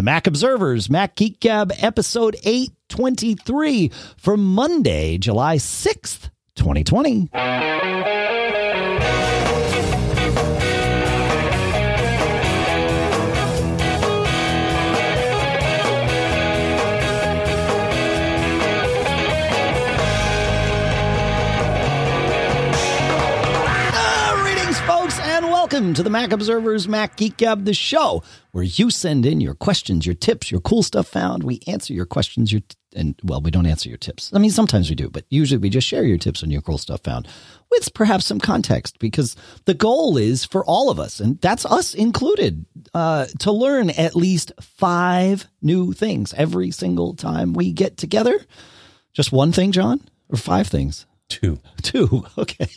the Mac Observers Mac Geek Gab episode 823 for Monday, July 6th, 2020. Welcome to the Mac Observers Mac Geek Gab, the show where you send in your questions, your tips, your cool stuff found. We answer your questions, your and well, we don't answer your tips. I mean, sometimes we do, but usually we just share your tips and your cool stuff found with perhaps some context because the goal is for all of us, and that's us included, uh, to learn at least five new things every single time we get together. Just one thing, John, or five things? Two. Two. Okay.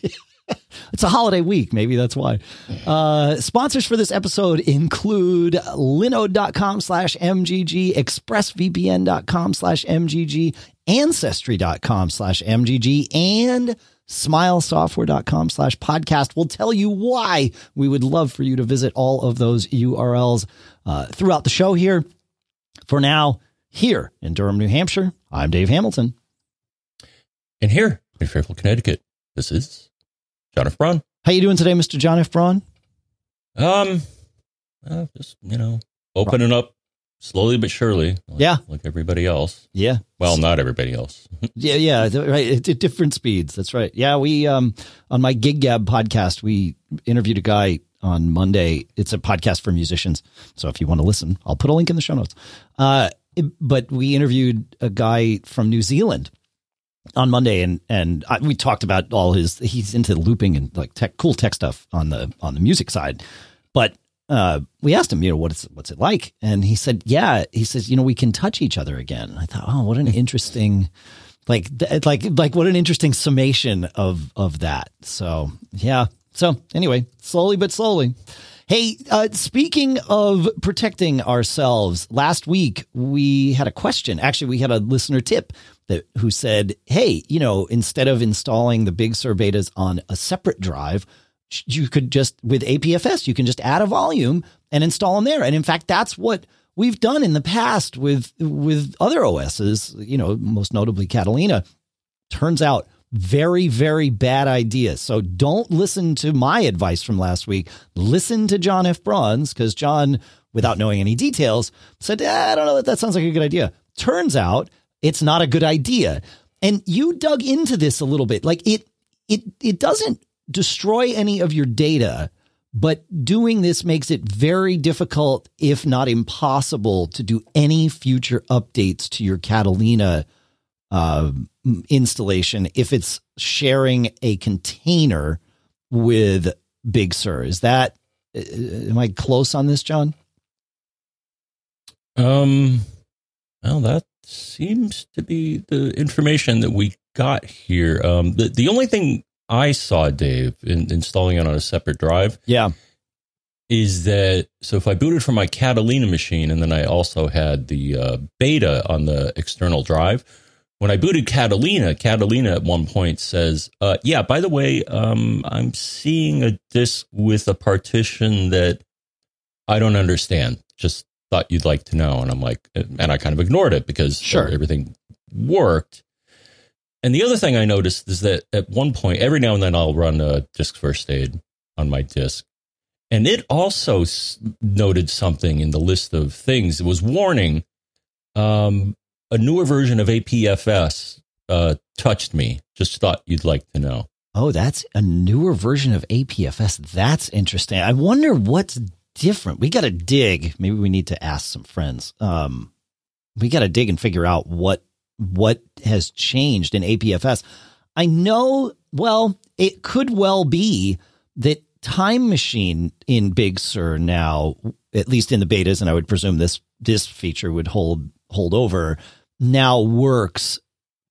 it's a holiday week. Maybe that's why. Uh, sponsors for this episode include linode.com slash MGG, expressvpn.com slash MGG, ancestry.com slash MGG, and smilesoftware.com slash podcast. We'll tell you why we would love for you to visit all of those URLs uh, throughout the show here. For now, here in Durham, New Hampshire, I'm Dave Hamilton. And here in Fairfield, Connecticut, this is John F. Braun. How you doing today, Mr. John F. Braun? Um, uh, just, you know, opening up slowly but surely. Like, Yeah. Like everybody else. Yeah. Well, not everybody else. Yeah, yeah, right. At at different speeds. That's right. Yeah, we um on my Gig Gab podcast, we interviewed a guy on Monday. It's a podcast for musicians. So if you want to listen, I'll put a link in the show notes. Uh, but we interviewed a guy from New Zealand on Monday, and and I, we talked about all his. He's into looping and like tech, cool tech stuff on the on the music side. But uh, we asked him, you know, what's what's it like? And he said, yeah. He says, you know, we can touch each other again. I thought, oh, what an interesting, like, like, like, what an interesting summation of of that. So yeah. So anyway, slowly but slowly. Hey, uh, speaking of protecting ourselves, last week we had a question. Actually, we had a listener tip that who said, "Hey, you know, instead of installing the Big Sur betas on a separate drive, you could just with APFS, you can just add a volume and install them there." And in fact, that's what we've done in the past with with other OSs. You know, most notably Catalina. Turns out very, very bad idea. So don't listen to my advice from last week. Listen to John F. Braun's because John, without knowing any details, said, "Ah, I don't know that that sounds like a good idea. Turns out it's not a good idea. And you dug into this a little bit. Like it, it, it doesn't destroy any of your data, but doing this makes it very difficult, if not impossible, to do any future updates to your Catalina uh, installation if it's sharing a container with Big Sur. Is that uh, am I close on this, John? Um, well, that seems to be the information that we got here. Um, the, the only thing I saw, Dave, in installing it on a separate drive Yeah. is that so if I booted from my Catalina machine and then I also had the uh, beta on the external drive, when I booted Catalina, Catalina at one point says, uh, "Yeah, by the way, um, I'm seeing a disk with a partition that I don't understand. Just thought you'd like to know." And I'm like, and I kind of ignored it because Sure. everything worked. And the other thing I noticed is that at one point, every now and then I'll run a disk first aid on my disk. And it also s- noted something in the list of things. It was warning um, a newer version of APFS uh, touched me. Just thought you'd like to know. Oh, that's a newer version of APFS. That's interesting. I wonder what's different. We got to dig. Maybe we need to ask some friends. Um, we got to dig and figure out what what has changed in APFS. I know. Well, it could well be that Time Machine in Big Sur now, at least in the betas, and I would presume this this feature would hold hold over. Now works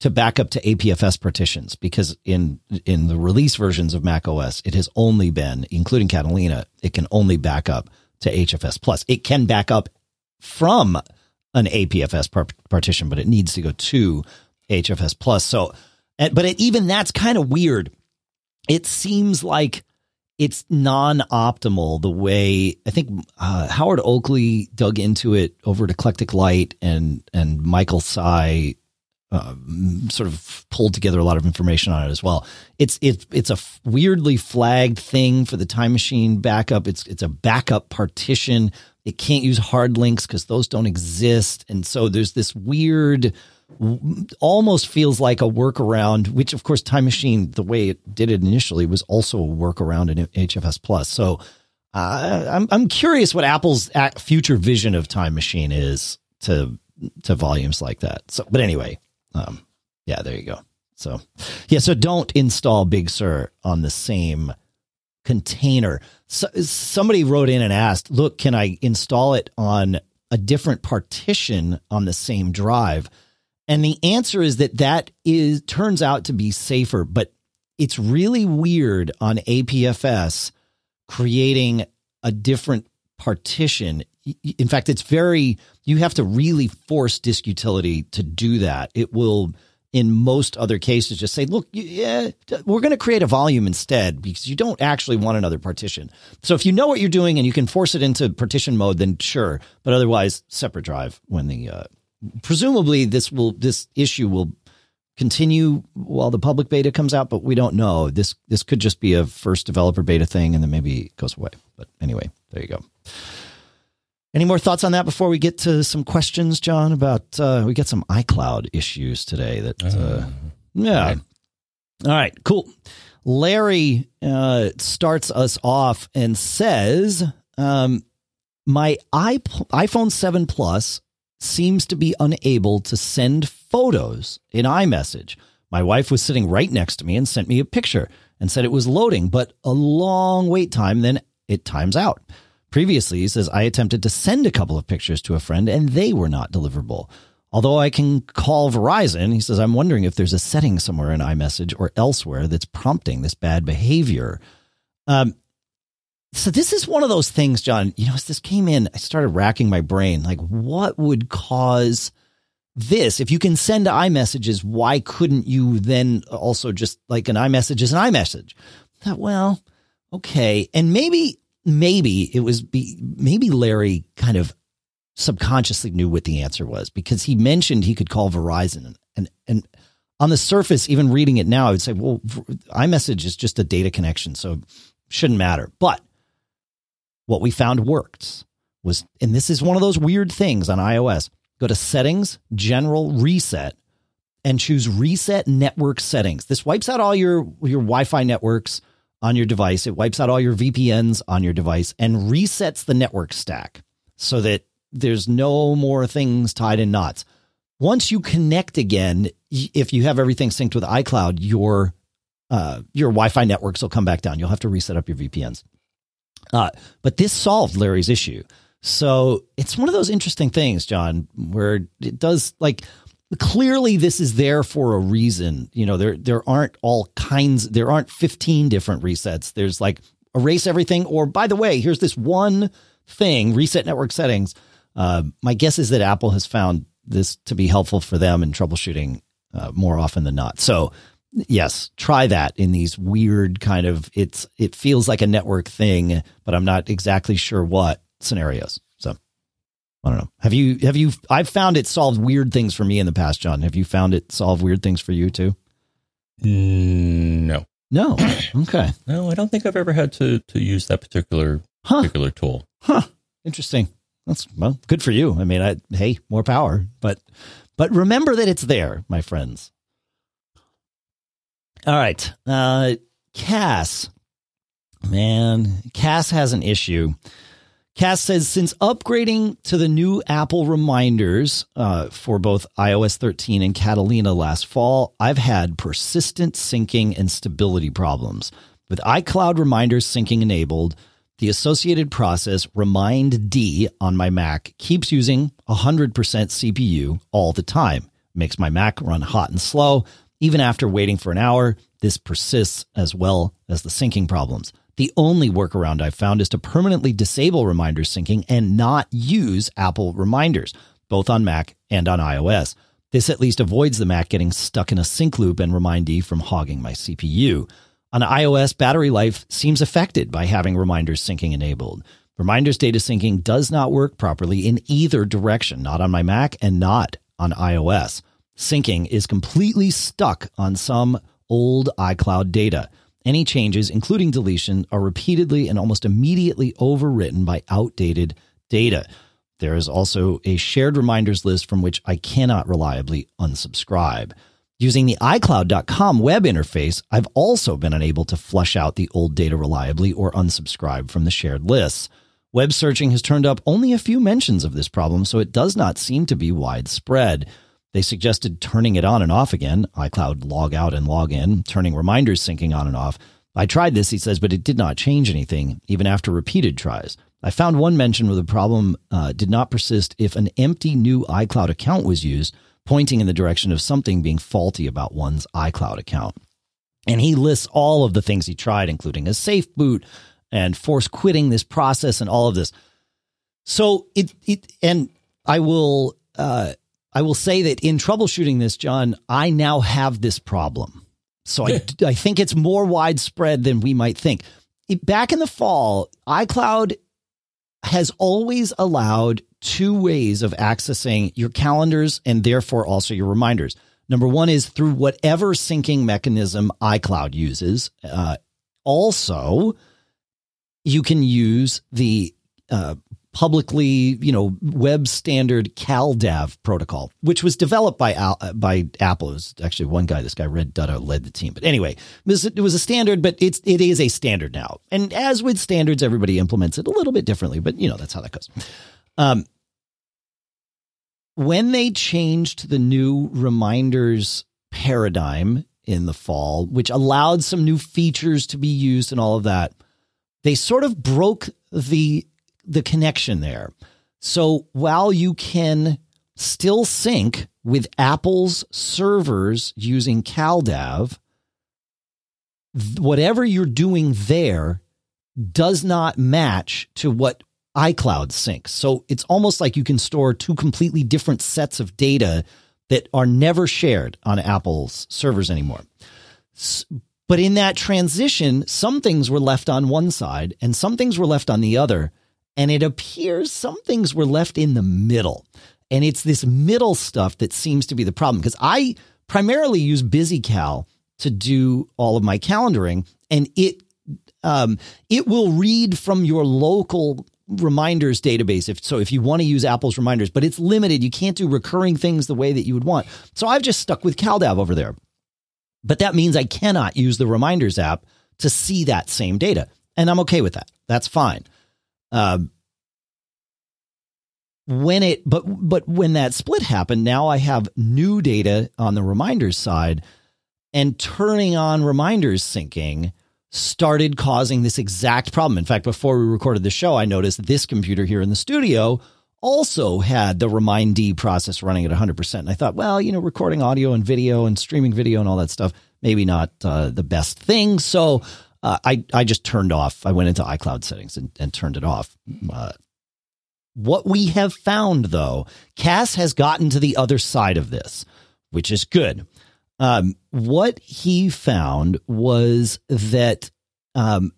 to back up to APFS partitions because in in the release versions of Mac OS, it has only been, including Catalina, it can only back up to HFS plus. It can back up from an APFS par- partition, but it needs to go to HFS plus. So, but it, even that's kind of weird. It seems like it's non-optimal the way I think uh, Howard Oakley dug into it over at Eclectic Light and and Michael Tsai uh, sort of pulled together a lot of information on it as well. It's it's it's a weirdly flagged thing for the time machine backup. It's it's a backup partition. It can't use hard links because those don't exist, and so there's this weird almost feels like a workaround, which of course Time Machine, the way it did it initially, was also a workaround in HFS Plus. So uh, I'm I'm curious what Apple's future vision of Time Machine is to to volumes like that. So, but anyway, um, yeah, there you go. So yeah, so don't install Big Sur on the same container. So, somebody wrote in and asked, "Look, can I install it on a different partition on the same drive?" And the answer is that that is turns out to be safer, but it's really weird on APFS creating a different partition. In fact, it's very you have to really force disk utility to do that. It will in most other cases just say, look, yeah, we're going to create a volume instead because you don't actually want another partition. So if you know what you're doing and you can force it into partition mode, then sure. But otherwise, separate drive when the uh, presumably this will this issue will continue while the public beta comes out, but we don't know. This this could just be a first developer beta thing and then maybe it goes away. But anyway, there you go. Any more thoughts on that before we get to some questions, John? About uh, we get some iCloud issues today. That uh, uh, yeah. Right. All right, cool. Larry uh, starts us off and says, um, "My iPhone Seven Plus seems to be unable to send photos in iMessage. My wife was sitting right next to me and sent me a picture and said it was loading, but a long wait time, then it times out. Previously, he says, I attempted to send a couple of pictures to a friend and they were not deliverable. Although I can call Verizon, he says, I'm wondering if there's a setting somewhere in iMessage or elsewhere that's prompting this bad behavior. Um, so this is one of those things, John. You know, as this came in, I started racking my brain. Like, what would cause this? If you can send iMessages, why couldn't you then also just like an iMessage is an iMessage? I thought, well, okay, and maybe maybe it was be, maybe Larry kind of subconsciously knew what the answer was because he mentioned he could call Verizon and and, and on the surface, even reading it now, I would say, well, iMessage is just a data connection, so shouldn't matter. But what we found worked was, and this is one of those weird things on iOS go to settings, general reset, and choose reset network settings. This wipes out all your, your Wi Fi networks on your device. It wipes out all your VPNs on your device and resets the network stack so that there's no more things tied in knots. Once you connect again, if you have everything synced with iCloud, your uh, your Wi-Fi networks will come back down. You'll have to reset up your VPNs. Uh, but this solved Larry's issue. So it's one of those interesting things, John, where it does like clearly this is there for a reason. You know, there there aren't all kinds there aren't 15 different resets. There's like erase everything or by the way, here's this one thing, reset network settings. Uh, my guess is that Apple has found this to be helpful for them in troubleshooting uh, more often than not. So yes, try that in these weird kind of it's it feels like a network thing, but I'm not exactly sure what scenarios. I don't know. Have you have you I've found it solved weird things for me in the past, John. Have you found it solve weird things for you too? Mm, no. No. Okay. no, I don't think I've ever had to to use that particular huh. particular tool. Huh. Interesting. That's well, good for you. I mean, I hey, more power, but but remember that it's there, my friends. All right. Uh, Cass. Man, Cass has an issue. Cass says since upgrading to the new Apple reminders uh, for both iOS 13 and Catalina last fall, I've had persistent syncing and stability problems. With iCloud reminders syncing enabled, the associated process Remind D on my Mac keeps using 100% CPU all the time. Makes my Mac run hot and slow, even after waiting for an hour, this persists as well as the syncing problems. The only workaround I've found is to permanently disable reminder syncing and not use Apple reminders, both on Mac and on iOS. This at least avoids the Mac getting stuck in a sync loop and Remind D from hogging my CPU. On iOS, battery life seems affected by having reminders syncing enabled. Reminders data syncing does not work properly in either direction, not on my Mac and not on iOS. Syncing is completely stuck on some old iCloud data. Any changes, including deletion, are repeatedly and almost immediately overwritten by outdated data. There is also a shared reminders list from which I cannot reliably unsubscribe. Using the iCloud.com web interface, I've also been unable to flush out the old data reliably or unsubscribe from the shared lists. Web searching has turned up only a few mentions of this problem, so it does not seem to be widespread. They suggested turning it on and off again, iCloud log out and log in, turning reminders syncing on and off. I tried this, he says, but it did not change anything, even after repeated tries. I found one mention where the problem uh, did not persist if an empty new iCloud account was used, pointing in the direction of something being faulty about one's iCloud account. And he lists all of the things he tried, including a safe boot and force quitting this process and all of this. So it, it and I will uh, I will say that in troubleshooting this, John, I now have this problem. So I, I think it's more widespread than we might think. Back in the fall, iCloud has always allowed two ways of accessing your calendars and therefore also your reminders. Number one is through whatever syncing mechanism iCloud uses. Uh, also, you can use the uh, publicly, you know, web standard CalDAV protocol, which was developed by uh, by Apple. It was actually one guy, this guy Red Dutta, led the team. But anyway, it was, a standard, but it's it is a standard now. And as with standards, everybody implements it a little bit differently. But you know, that's how that goes. Um, when they changed the new reminders paradigm in the fall, which allowed some new features to be used and all of that, they sort of broke the the connection there. So while you can still sync with Apple's servers using CalDAV, whatever you're doing there does not match to what iCloud syncs. So it's almost like you can store two completely different sets of data that are never shared on Apple's servers anymore. But in that transition, some things were left on one side and some things were left on the other. And it appears some things were left in the middle. And it's this middle stuff that seems to be the problem because I primarily use BusyCal to do all of my calendaring and it um, it will read from your local reminders database if so if you want to use apple's reminders but it's limited. You can't do recurring things the way that you would want. So i've just stuck with caldav over there. But that means i cannot use the reminders app to see that same data and i'm okay with that. That's fine um, when it but but when that split happened now i have new data on the reminders side and turning on reminders syncing started causing this exact problem. In fact before we recorded the show i noticed this computer here in the studio also had the remind d process running at 100% and i thought well you know recording audio and video and streaming video and all that stuff maybe not uh, the best thing. So uh, I I just turned off. I went into iCloud settings and, and turned it off. Uh, what we have found, though, Cass has gotten to the other side of this, which is good. Um, what he found was that um,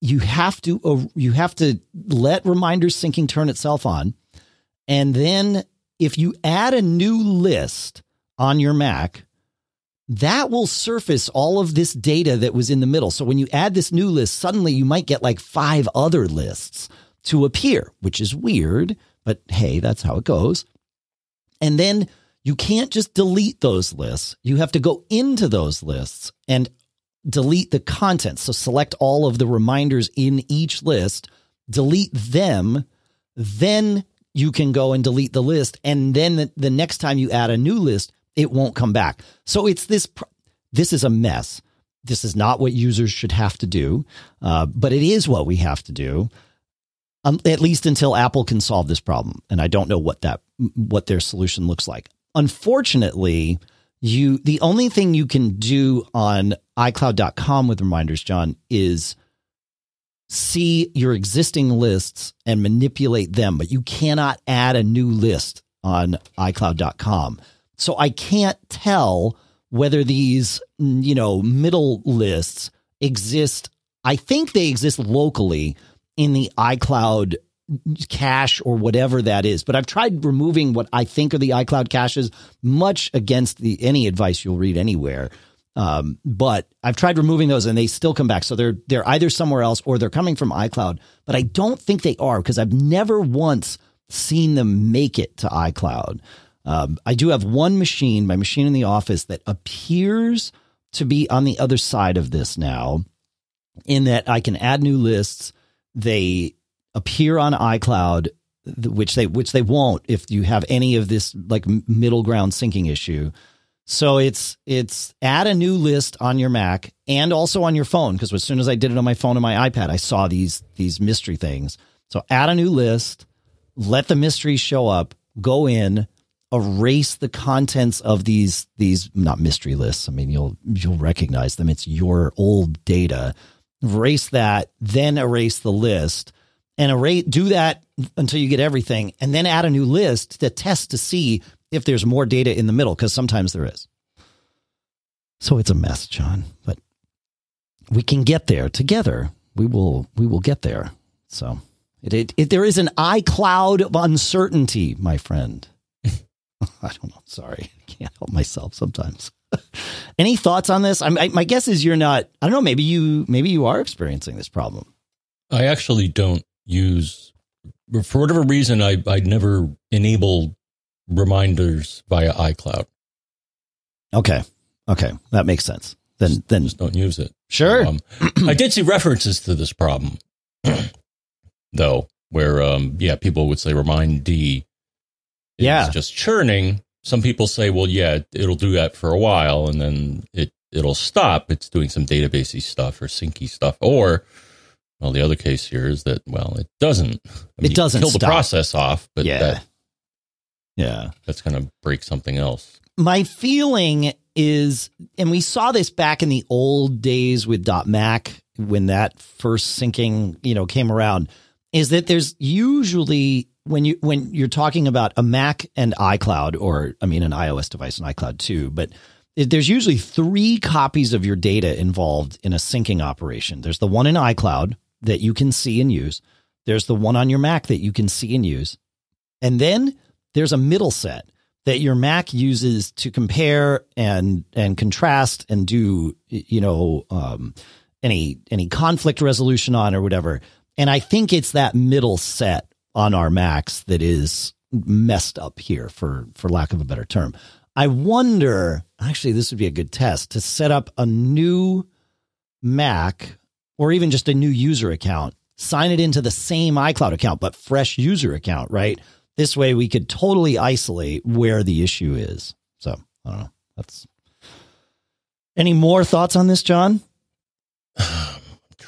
you have to uh, you have to let reminders syncing turn itself on, and then if you add a new list on your Mac, that will surface all of this data that was in the middle. So when you add this new list, suddenly you might get like five other lists to appear, which is weird, but hey, that's how it goes. And then you can't just delete those lists. You have to go into those lists and delete the content. So select all of the reminders in each list, delete them, then you can go and delete the list. And then the, the next time you add a new list, it won't come back. So it's this, this is a mess. This is not what users should have to do, uh, but it is what we have to do. Um, at least until Apple can solve this problem, and I don't know what that what their solution looks like. Unfortunately, you the only thing you can do on iCloud.com with reminders, John, is see your existing lists and manipulate them, but you cannot add a new list on iCloud.com. So I can't tell whether these, you know, middle lists exist. I think they exist locally in the iCloud cache or whatever that is. But I've tried removing what I think are the iCloud caches, much against the any advice you'll read anywhere. Um, but I've tried removing those and they still come back. So they're they're either somewhere else or they're coming from iCloud. But I don't think they are because I've never once seen them make it to iCloud. Um, I do have one machine, my machine in the office, that appears to be on the other side of this now, in that I can add new lists. They appear on iCloud, which they which they won't if you have any of this like middle ground syncing issue. So it's it's add a new list on your Mac and also on your phone because as soon as I did it on my phone and my iPad, I saw these these mystery things. So add a new list, let the mystery show up, go in, erase the contents of these these not mystery lists. I mean, you'll you'll recognize them. It's your old data. Erase that, then erase the list and erase do that until you get everything and then add a new list to test to see if there's more data in the middle, because sometimes there is. So it's a mess, John, but we can get there together. We will, we will get there. So it, it, it there is an iCloud of uncertainty, my friend. I don't know. Sorry. I can't help myself sometimes. Any thoughts on this? I, I, my guess is you're not, I don't know. Maybe you, maybe you are experiencing this problem. I actually don't use, for whatever reason, I, I never enable reminders via iCloud. Okay. Okay. That makes sense. Then, just, then just don't use it. Sure. Um, I did see references to this problem, though, where, um, yeah, people would say remind D. yeah. It's just churning. Some people say, well, yeah, it'll do that for a while and then it, it'll stop. It's doing some databasey stuff or syncy stuff. Or, well, the other case here is that, well, it doesn't. I mean, it doesn't kill stop. the process off, but yeah. that yeah. That's going to break something else. My feeling is, and we saw this back in the old days with .Mac when that first syncing, you know, came around, is that there's usually when you when you're talking about a Mac and iCloud, or I mean an iOS device and iCloud too, but there's usually three copies of your data involved in a syncing operation. There's the one in iCloud that you can see and use. There's the one on your Mac that you can see and use. And then there's a middle set that your Mac uses to compare and and contrast and do you know um, any any conflict resolution on or whatever. And I think it's that middle set on our Macs that is messed up here for for lack of a better term. I wonder actually this would be a good test to set up a new Mac or even just a new user account, sign it into the same iCloud account but fresh user account, right? This way we could totally isolate where the issue is. So I don't know. That's any more thoughts on this, John?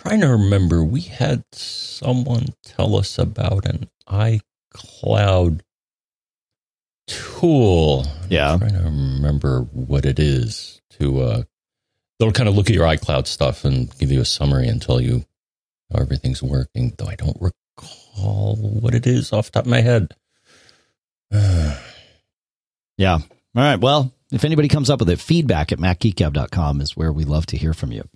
Trying to remember. We had someone tell us about an iCloud tool. Yeah. I'm trying to remember what it is to uh they'll kind of look at your iCloud stuff and give you a summary and tell you how everything's working, though I don't recall what it is off the top of my head. yeah. All right. Well, if anybody comes up with it, feedback at macgeekgab.com is where we love to hear from you.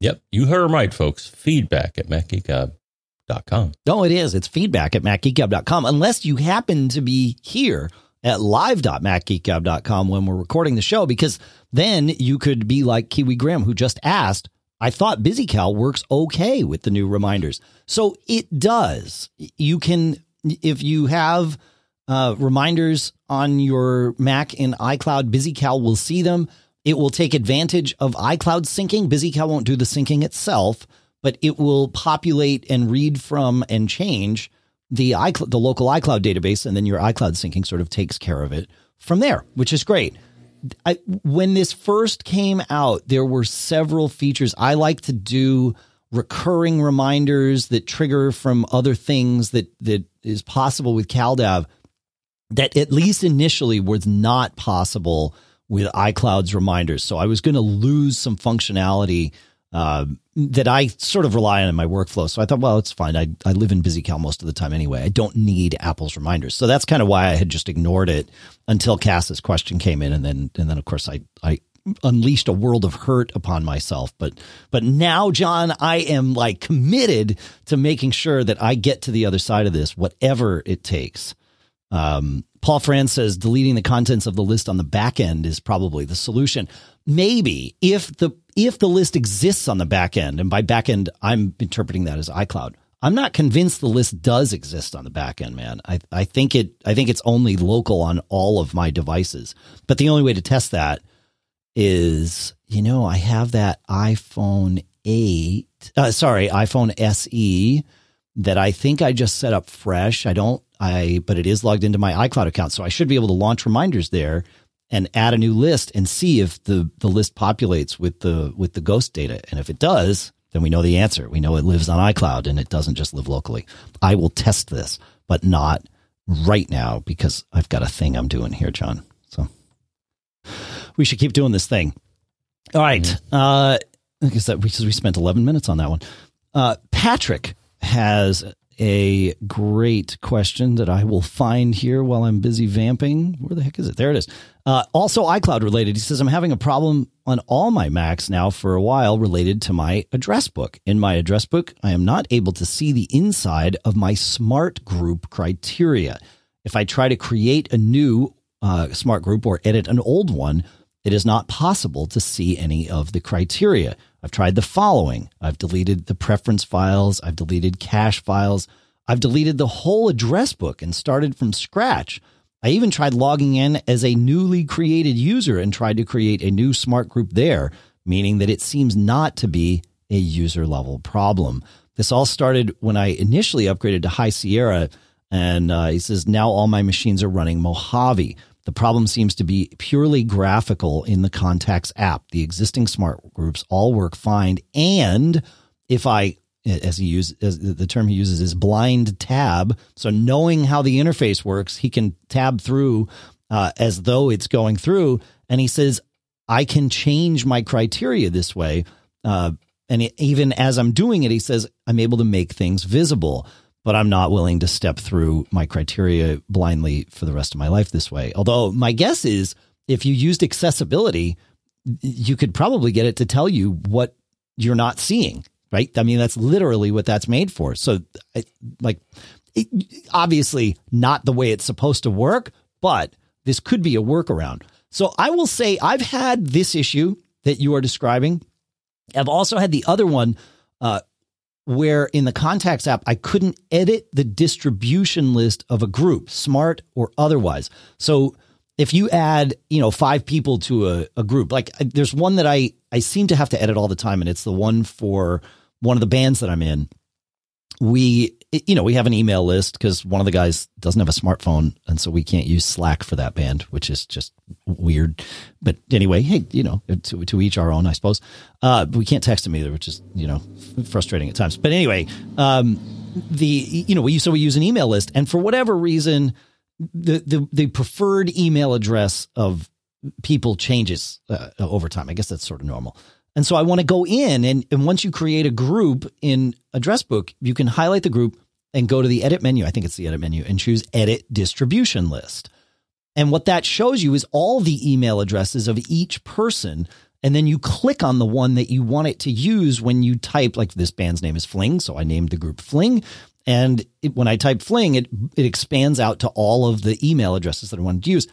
Yep. You heard them right, folks. Feedback at macgeekgab.com. No, it is. It's feedback at macgeekgab.com. Unless you happen to be here at live.macgeekgab.com when we're recording the show, because then you could be like Kiwi Graham, who just asked, I thought BusyCal works okay with the new reminders. So it does. You can, if you have uh, reminders on your Mac in iCloud, BusyCal will see them. It will take advantage of iCloud syncing. BusyCal won't do the syncing itself, but it will populate and read from and change the iCloud, the local iCloud database, and then your iCloud syncing sort of takes care of it from there, which is great. I, when this first came out, there were several features. I like to do recurring reminders that trigger from other things that that is possible with CalDAV that at least initially was not possible with iCloud's reminders. So I was going to lose some functionality uh, that I sort of rely on in my workflow. So I thought, well, it's fine. I, I live in BusyCal most of the time anyway. I don't need Apple's reminders. So that's kind of why I had just ignored it until Cass's question came in. And then, and then of course I, I unleashed a world of hurt upon myself. But but now, John, I am like committed to making sure that I get to the other side of this, whatever it takes. Um, Paul Franz says deleting the contents of the list on the back end is probably the solution. Maybe if the if the list exists on the back end, and by back end I'm interpreting that as iCloud. I'm not convinced the list does exist on the back end, man. I, I think it I think it's only local on all of my devices. But the only way to test that is, you know, I have that iPhone 8, uh, sorry, iPhone SE that I think I just set up fresh. I don't I but it is logged into my iCloud account, so I should be able to launch reminders there and add a new list and see if the the list populates with the with the ghost data. And if it does, then we know the answer. We know it lives on iCloud and it doesn't just live locally. I will test this, but not right now because I've got a thing I'm doing here, John. So we should keep doing this thing. All right. Mm-hmm. Uh, I guess that because we spent 11 minutes on that one. Uh, Patrick has a great question that I will find here while I'm busy vamping. Where the heck is it? There it is. Uh, also, iCloud related. He says, I'm having a problem on all my Macs now for a while related to my address book. In my address book, I am not able to see the inside of my smart group criteria. If I try to create a new uh, smart group or edit an old one, it is not possible to see any of the criteria. I've tried the following. I've deleted the preference files. I've deleted cache files. I've deleted the whole address book and started from scratch. I even tried logging in as a newly created user and tried to create a new smart group there, meaning that it seems not to be a user level problem. This all started when I initially upgraded to High Sierra, and uh, he says now all my machines are running Mojave. The problem seems to be purely graphical in the Contacts app. The existing smart groups all work fine. And if I, as he uses, as the term he uses is blind tab. So knowing how the interface works, he can tab through uh, as though it's going through. And he says, I can change my criteria this way. Uh, and even as I'm doing it, he says, I'm able to make things visible but I'm not willing to step through my criteria blindly for the rest of my life this way. Although my guess is if you used accessibility, you could probably get it to tell you what you're not seeing, right? I mean, that's literally what that's made for. So, like, it, obviously not the way it's supposed to work, but this could be a workaround. So, I will say I've had this issue that you are describing. I've also had the other one uh, where in the contacts app, I couldn't edit the distribution list of a group, smart or otherwise. So if you add, you know, five people to a, a group, like there's one that I, I seem to have to edit all the time, and it's the one for one of the bands that I'm in we you know we have an email list because one of the guys doesn't have a smartphone and so we can't use slack for that band which is just weird. But anyway hey you know to, to each our own i suppose. Uh, we can't text him either which is you know frustrating at times. But anyway um, the you know we so we use an email list and for whatever reason the the, the preferred email address of people changes uh, over time. I guess that's sort of normal and so I want to go in and, and once you create a group in address book, you can highlight the group and go to the edit menu. I think it's the edit menu and choose edit distribution list. And what that shows you is all the email addresses of each person. And then you click on the one that you want it to use when you type, like this band's name is Fling. So I named the group Fling. And it, when I type Fling, it, it expands out to all of the email addresses that I wanted to use.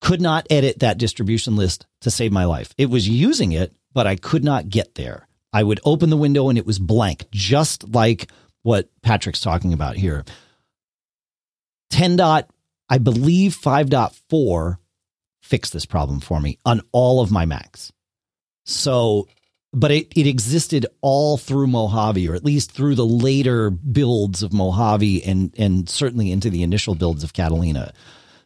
Could not edit that distribution list to save my life. It was using it, but I could not get there. I would open the window and it was blank, just like what Patrick's talking about here. 10 dot, I believe 5.4 fixed this problem for me on all of my Macs. So, but it, it existed all through Mojave, or at least through the later builds of Mojave and, and certainly into the initial builds of Catalina.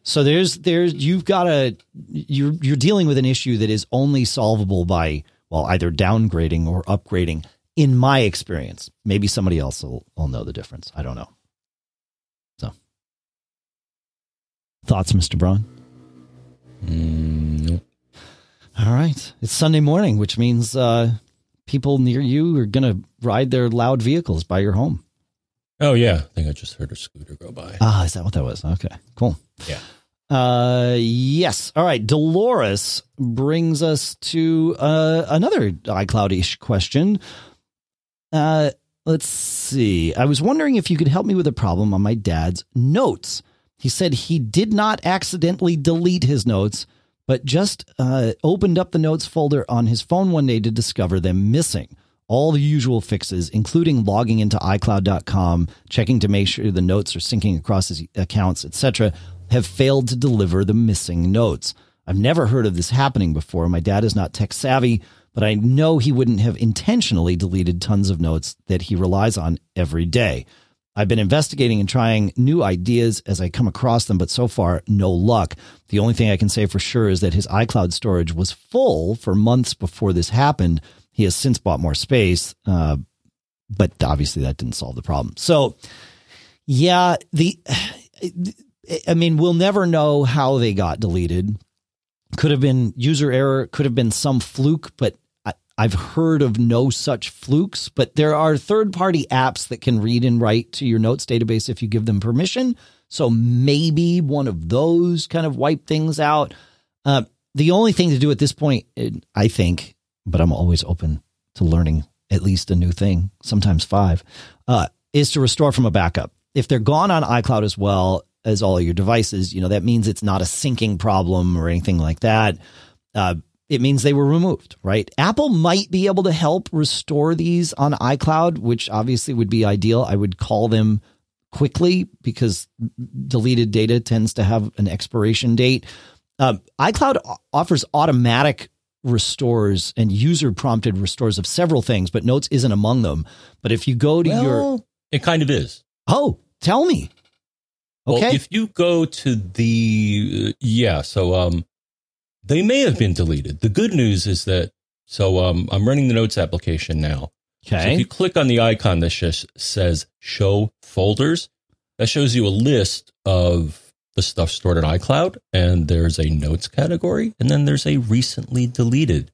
So there's, there's, you've got a, you're, you're dealing with an issue that is only solvable by while either downgrading or upgrading, in my experience. Maybe somebody else will, will know the difference. I don't know. So, thoughts, Mr. Braun? Mm, All right. It's Sunday morning, which means uh, people near you are going to ride their loud vehicles by your home. Oh, yeah. I think I just heard a scooter go by. Ah, is that what that was? Okay, cool. Yeah. Uh, yes. All right. Dolores brings us to uh, another iCloud-ish question. Uh, let's see. I was wondering if you could help me with a problem on my dad's notes. He said he did not accidentally delete his notes, but just uh, opened up the notes folder on his phone one day to discover them missing. All the usual fixes, including logging into iCloud.com, checking to make sure the notes are syncing across his accounts, etc., have failed to deliver the missing notes. I've never heard of this happening before. My dad is not tech savvy, but I know he wouldn't have intentionally deleted tons of notes that he relies on every day. I've been investigating and trying new ideas as I come across them, but so far, no luck. The only thing I can say for sure is that his iCloud storage was full for months before this happened. He has since bought more space, uh, but obviously that didn't solve the problem. So, yeah, the I mean, we'll never know how they got deleted. Could have been user error, could have been some fluke, but I, I've heard of no such flukes. But there are third party apps that can read and write to your notes database if you give them permission. So maybe one of those kind of wipe things out. Uh, the only thing to do at this point, I think, but I'm always open to learning at least a new thing, sometimes five, uh, is to restore from a backup. If they're gone on iCloud as well, as all your devices, you know, that means it's not a syncing problem or anything like that. Uh, it means they were removed, right? Apple might be able to help restore these on iCloud, which obviously would be ideal. I would call them quickly because deleted data tends to have an expiration date. Uh, iCloud offers automatic restores and user prompted restores of several things, but Notes isn't among them. But if you go to well, your. It kind of is. Oh, tell me. Okay. Well, if you go to the uh, yeah, so um, they may have been deleted. The good news is that so um, I'm running the Notes application now. Okay. So if you click on the icon that sh- says Show Folders, that shows you a list of the stuff stored in iCloud, and there's a Notes category, and then there's a recently deleted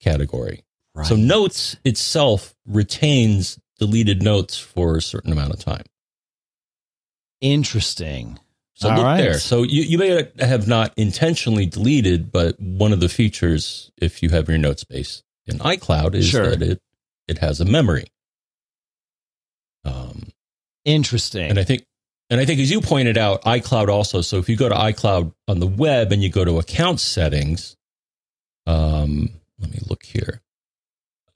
category. Right. So Notes itself retains deleted notes for a certain amount of time. Interesting. So All look right. there. So you, you may have not intentionally deleted, but one of the features, if you have your note space in iCloud, is sure. that it it has a memory. Um, Interesting. And I think, and I think, as you pointed out, iCloud also. So if you go to iCloud on the web and you go to account settings, um, let me look here.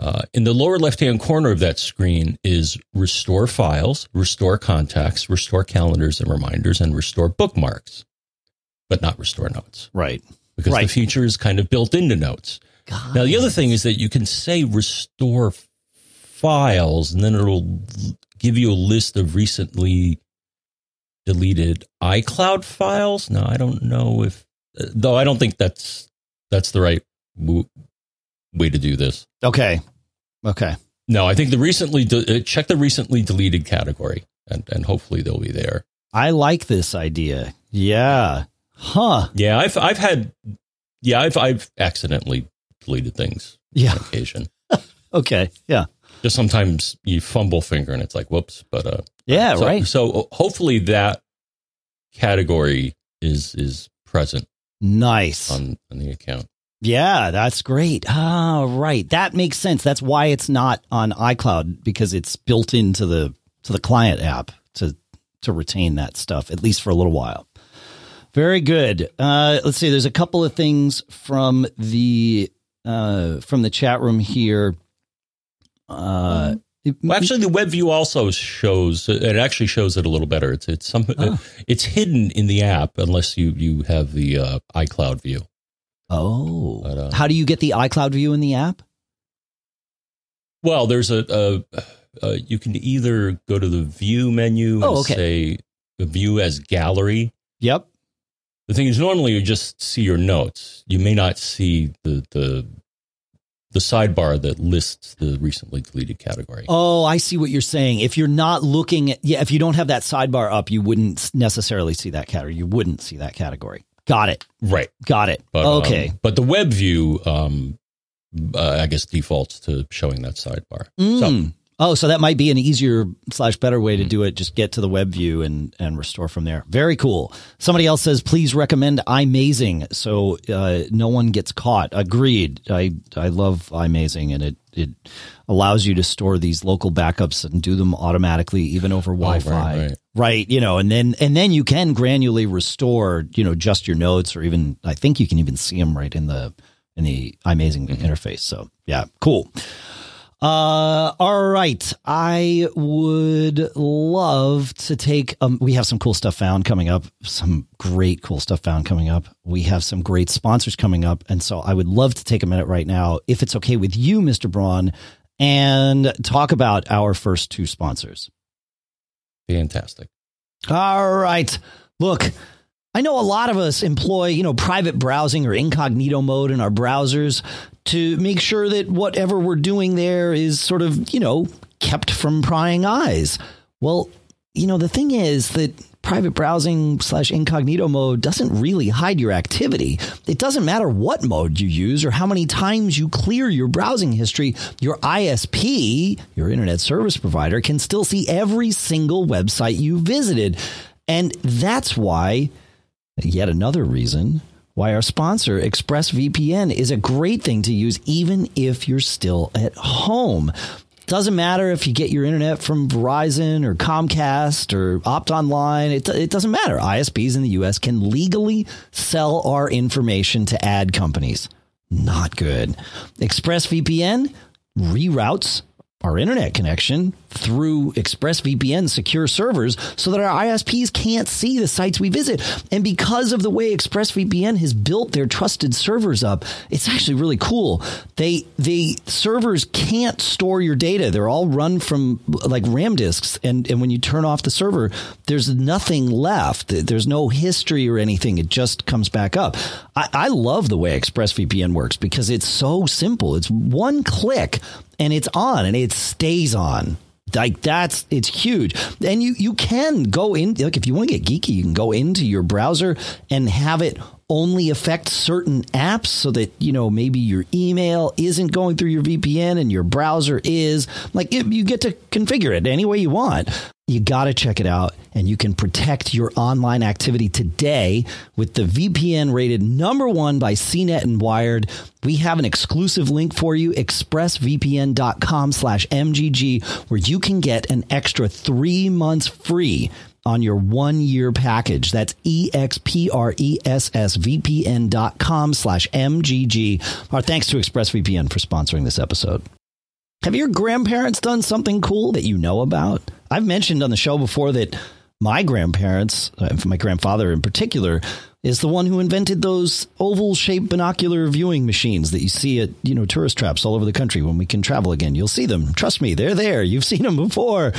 Uh, in the lower left hand corner of that screen is restore files, restore contacts, restore calendars and reminders, and restore bookmarks, but not restore notes. Right. Because right. the feature is kind of built into notes. God. Now, the other thing is that you can say restore files, and then it'll give you a list of recently deleted iCloud files. Now, I don't know if, though, I don't think that's that's the right way to do this. Okay. Okay. No, I think the recently de- uh, check the recently deleted category, and and hopefully they'll be there. I like this idea. Yeah. Huh. Yeah, I've I've had yeah, I've I've accidentally deleted things yeah. on occasion. okay. Yeah. Just sometimes you fumble finger and it's like whoops, but uh Yeah, so, right. So uh, hopefully that category is is present. Nice. On on the account. Yeah, that's great. Ah, right. That makes sense. That's why it's not on iCloud because it's built into the to the client app to to retain that stuff at least for a little while. Very good. Uh, let's see. There's a couple of things from the uh, from the chat room here. Uh, well, actually, the web view also shows it. Actually, shows it a little better. It's it's some oh. it's hidden in the app unless you you have the uh, iCloud view. Oh, but, uh, how do you get the iCloud view in the app? Well, there's a, a, you can either go to the view menu and oh, okay. say the view as gallery. Yep. The thing is, normally you just see your notes. You may not see the the the sidebar that lists the recently deleted category. Oh, I see what you're saying. If you're not looking at, yeah, if you don't have that sidebar up, you wouldn't necessarily see that category. You wouldn't see that category. Got it. Right. Got it. But, okay. Um, but the web view, um, uh, I guess, defaults to showing that sidebar. Mm, so, Oh, so that might be an easier slash better way to do it. Just get to the web view and, and restore from there. Very cool. Somebody else says, please recommend iMazing so uh, no one gets caught. Agreed. I, I love iMazing and it, it allows you to store these local backups and do them automatically, even over Wi-Fi. right, right. Right, you know, and then and then you can granularly restore, you know, just your notes, or even I think you can even see them right in the in the iMazing interface. So yeah, cool. Uh, all right. I would love to take, um, we have some cool stuff found coming up, some great cool stuff found coming up. We have some great sponsors coming up. And so I would love to take a minute right now, if it's okay with you, Mr. Braun, and talk about our first two sponsors. Fantastic. All right. Look, I know a lot of us employ, you know, private browsing or incognito mode in our browsers to make sure that whatever we're doing there is sort of, you know, kept from prying eyes. Well, you know, the thing is that private browsing slash incognito mode doesn't really hide your activity. It doesn't matter what mode you use or how many times you clear your browsing history. Your ISP, your internet service provider, can still see every single website you visited. And that's why, yet another reason, why our sponsor, ExpressVPN, is a great thing to use even if you're still at home. Doesn't matter if you get your internet from Verizon or Comcast or Opt Online. It, it doesn't matter. ISPs in the US can legally sell our information to ad companies. Not good. ExpressVPN reroutes our internet connection through ExpressVPN secure servers so that our ISPs can't see the sites we visit. And because of the way ExpressVPN has built their trusted servers up, it's actually really cool. They the servers can't store your data. They're all run from like RAM disks and and when you turn off the server, there's nothing left. There's no history or anything. It just comes back up. I, I love the way ExpressVPN works because it's so simple. It's one click and it's on and it stays on. Like that's it's huge. And you you can go in like if you want to get geeky, you can go into your browser and have it only affect certain apps so that you know maybe your email isn't going through your VPN and your browser is like it, you get to configure it any way you want. You got to check it out and you can protect your online activity today with the VPN rated number 1 by CNET and Wired. We have an exclusive link for you expressvpn.com/mgg where you can get an extra 3 months free on your one year package. That's E-X-P-R-E-S-S-V-P-N dot com slash M-G-G. Our thanks to ExpressVPN for sponsoring this episode. Have your grandparents done something cool that you know about? I've mentioned on the show before that my grandparents, uh, my grandfather in particular, is the one who invented those oval shaped binocular viewing machines that you see at, you know, tourist traps all over the country when we can travel again. You'll see them. Trust me, they're there. You've seen them before.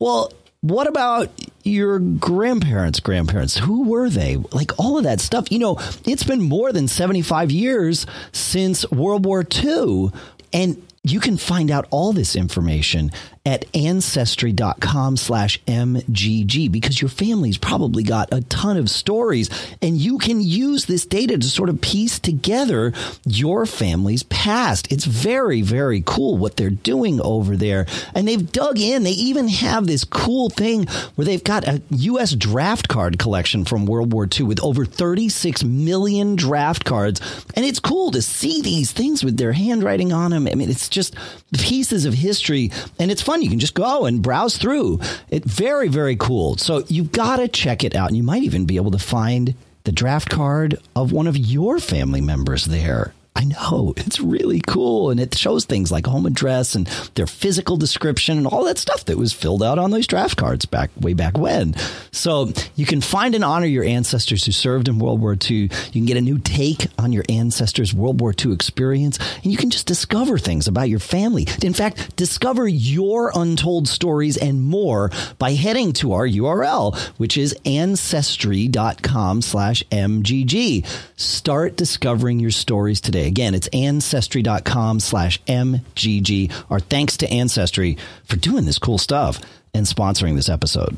Well, what about your grandparents' grandparents? Who were they? Like all of that stuff. You know, it's been more than 75 years since World War II. And you can find out all this information at ancestry.com slash mgg because your family's probably got a ton of stories and you can use this data to sort of piece together your family's past. It's very very cool what they're doing over there. And they've dug in. They even have this cool thing where they've got a us draft card collection from world war ii with over 36 million draft cards. And it's cool to see these things with their handwriting on them i mean it's just pieces of history. And it's fun you can just go and browse through. It very very cool. So you've got to check it out and you might even be able to find the draft card of one of your family members there I know it's really cool, and it shows things like home address and their physical description and all that stuff that was filled out on those draft cards back way back when. So you can find and honor your ancestors who served in World War II. You can get a new take on your ancestors' World War II experience, and you can just discover things about your family. In fact, discover your untold stories and more by heading to our URL, which is ancestry.com slash MGG. Start discovering your stories today. Again, it's ancestry.com slash MGG. Our thanks to Ancestry for doing this cool stuff and sponsoring this episode.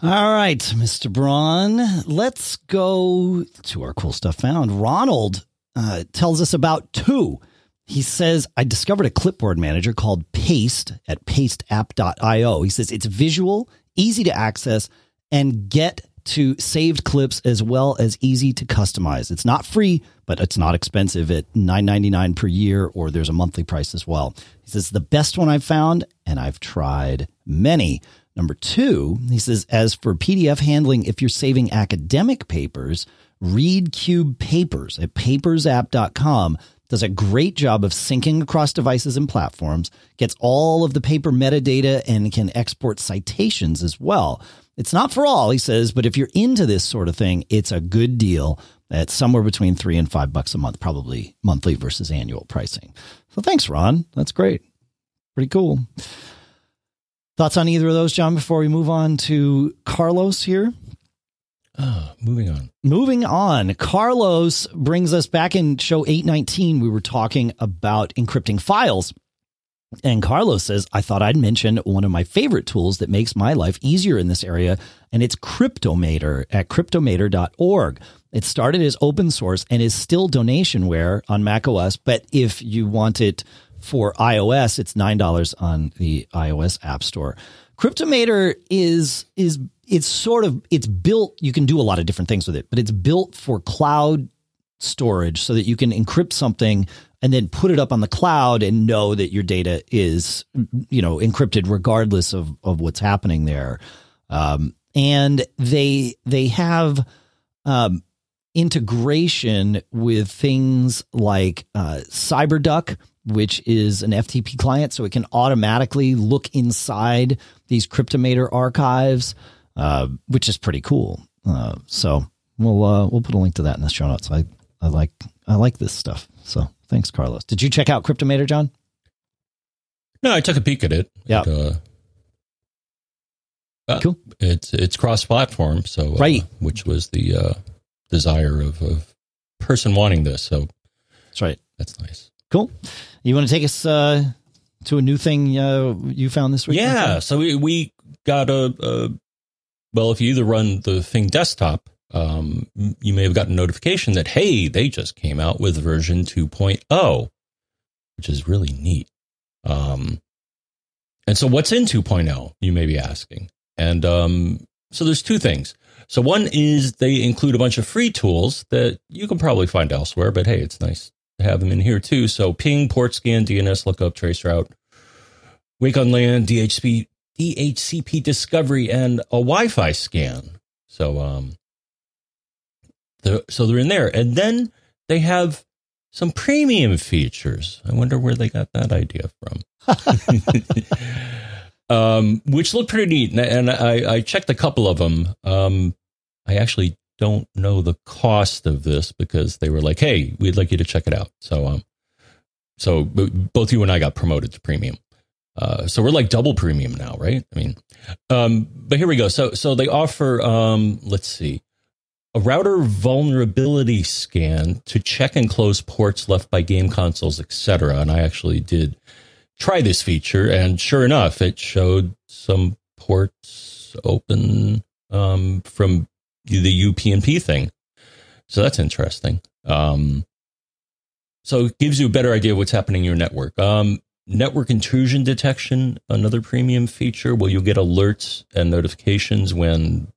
All right, Mr. Braun, let's go to our cool stuff found. Ronald uh, tells us about two he says, I discovered a clipboard manager called Paste at pasteapp.io. He says it's visual, easy to access, and get to saved clips as well as easy to customize. It's not free, but it's not expensive at $9.99 per year, or there's a monthly price as well. He says, the best one I've found, and I've tried many. Number two, he says, as for PDF handling, if you're saving academic papers, ReadCube Papers at papersapp.com does a great job of syncing across devices and platforms, gets all of the paper metadata, and can export citations as well. It's not for all, he says, but if you're into this sort of thing, it's a good deal at somewhere between three and five bucks a month, probably monthly versus annual pricing. So thanks, Ron. That's great. Pretty cool. Thoughts on either of those, John, before we move on to Carlos here? Ah, moving on. Moving on. Carlos brings us back in show 819. We were talking about encrypting files. And Carlos says, I thought I'd mention one of my favorite tools that makes my life easier in this area, and it's Cryptomator at cryptomator.org. It started as open source and is still donationware on macOS, but if you want it for iOS, it's $9 on the iOS App Store. Cryptomator is is it's sort of it's built you can do a lot of different things with it, but it's built for cloud storage so that you can encrypt something and then put it up on the cloud and know that your data is you know encrypted regardless of of what's happening there. Um, and they they have um, integration with things like uh, cyberduck which is an ftp client. So it can automatically look inside these cryptomator archives uh, which is pretty cool. Uh, so we'll uh, we'll put a link to that in the show notes. I i like i like this stuff. So Thanks, Carlos. Did you check out Cryptomator, John? No, I took a peek at it. Yeah. uh, uh, cool. It's it's cross platform, so uh, right, which was the uh, desire of, of person wanting this. So that's right. That's nice. Cool. You want to take us uh, to a new thing uh, you found this week? Yeah. So we, we got a, a well, if you either run the Fing desktop um, you may have gotten a notification that, hey, they just came out with version 2.0, which is really neat. Um, and so, what's in 2.0? You may be asking. And um, so, there's two things. So, one is they include a bunch of free tools that you can probably find elsewhere, but hey, it's nice to have them in here too. So, ping, port scan, DNS lookup, traceroute, wake on LAN, DHCP, DHCP discovery, and a Wi Fi scan. So, um, they're, so they're in there. And then they have some premium features. I wonder where they got that idea from. um, which look pretty neat. And I, I checked a couple of them. Um, I actually don't know the cost of this because they were like, "Hey, we'd like you to check it out." So, um, so both you and I got promoted to premium. Uh, so we're like double premium now, right? I mean, um, but here we go. So, so they offer, um, let's see, a router vulnerability scan to check and close ports left by game consoles, etc. And I actually did try this feature, and sure enough, it showed some ports open um, from the UPnP thing. So that's interesting. Um, so it gives you a better idea of what's happening in your network. Um, network intrusion detection, another premium feature. Will you get alerts and notifications when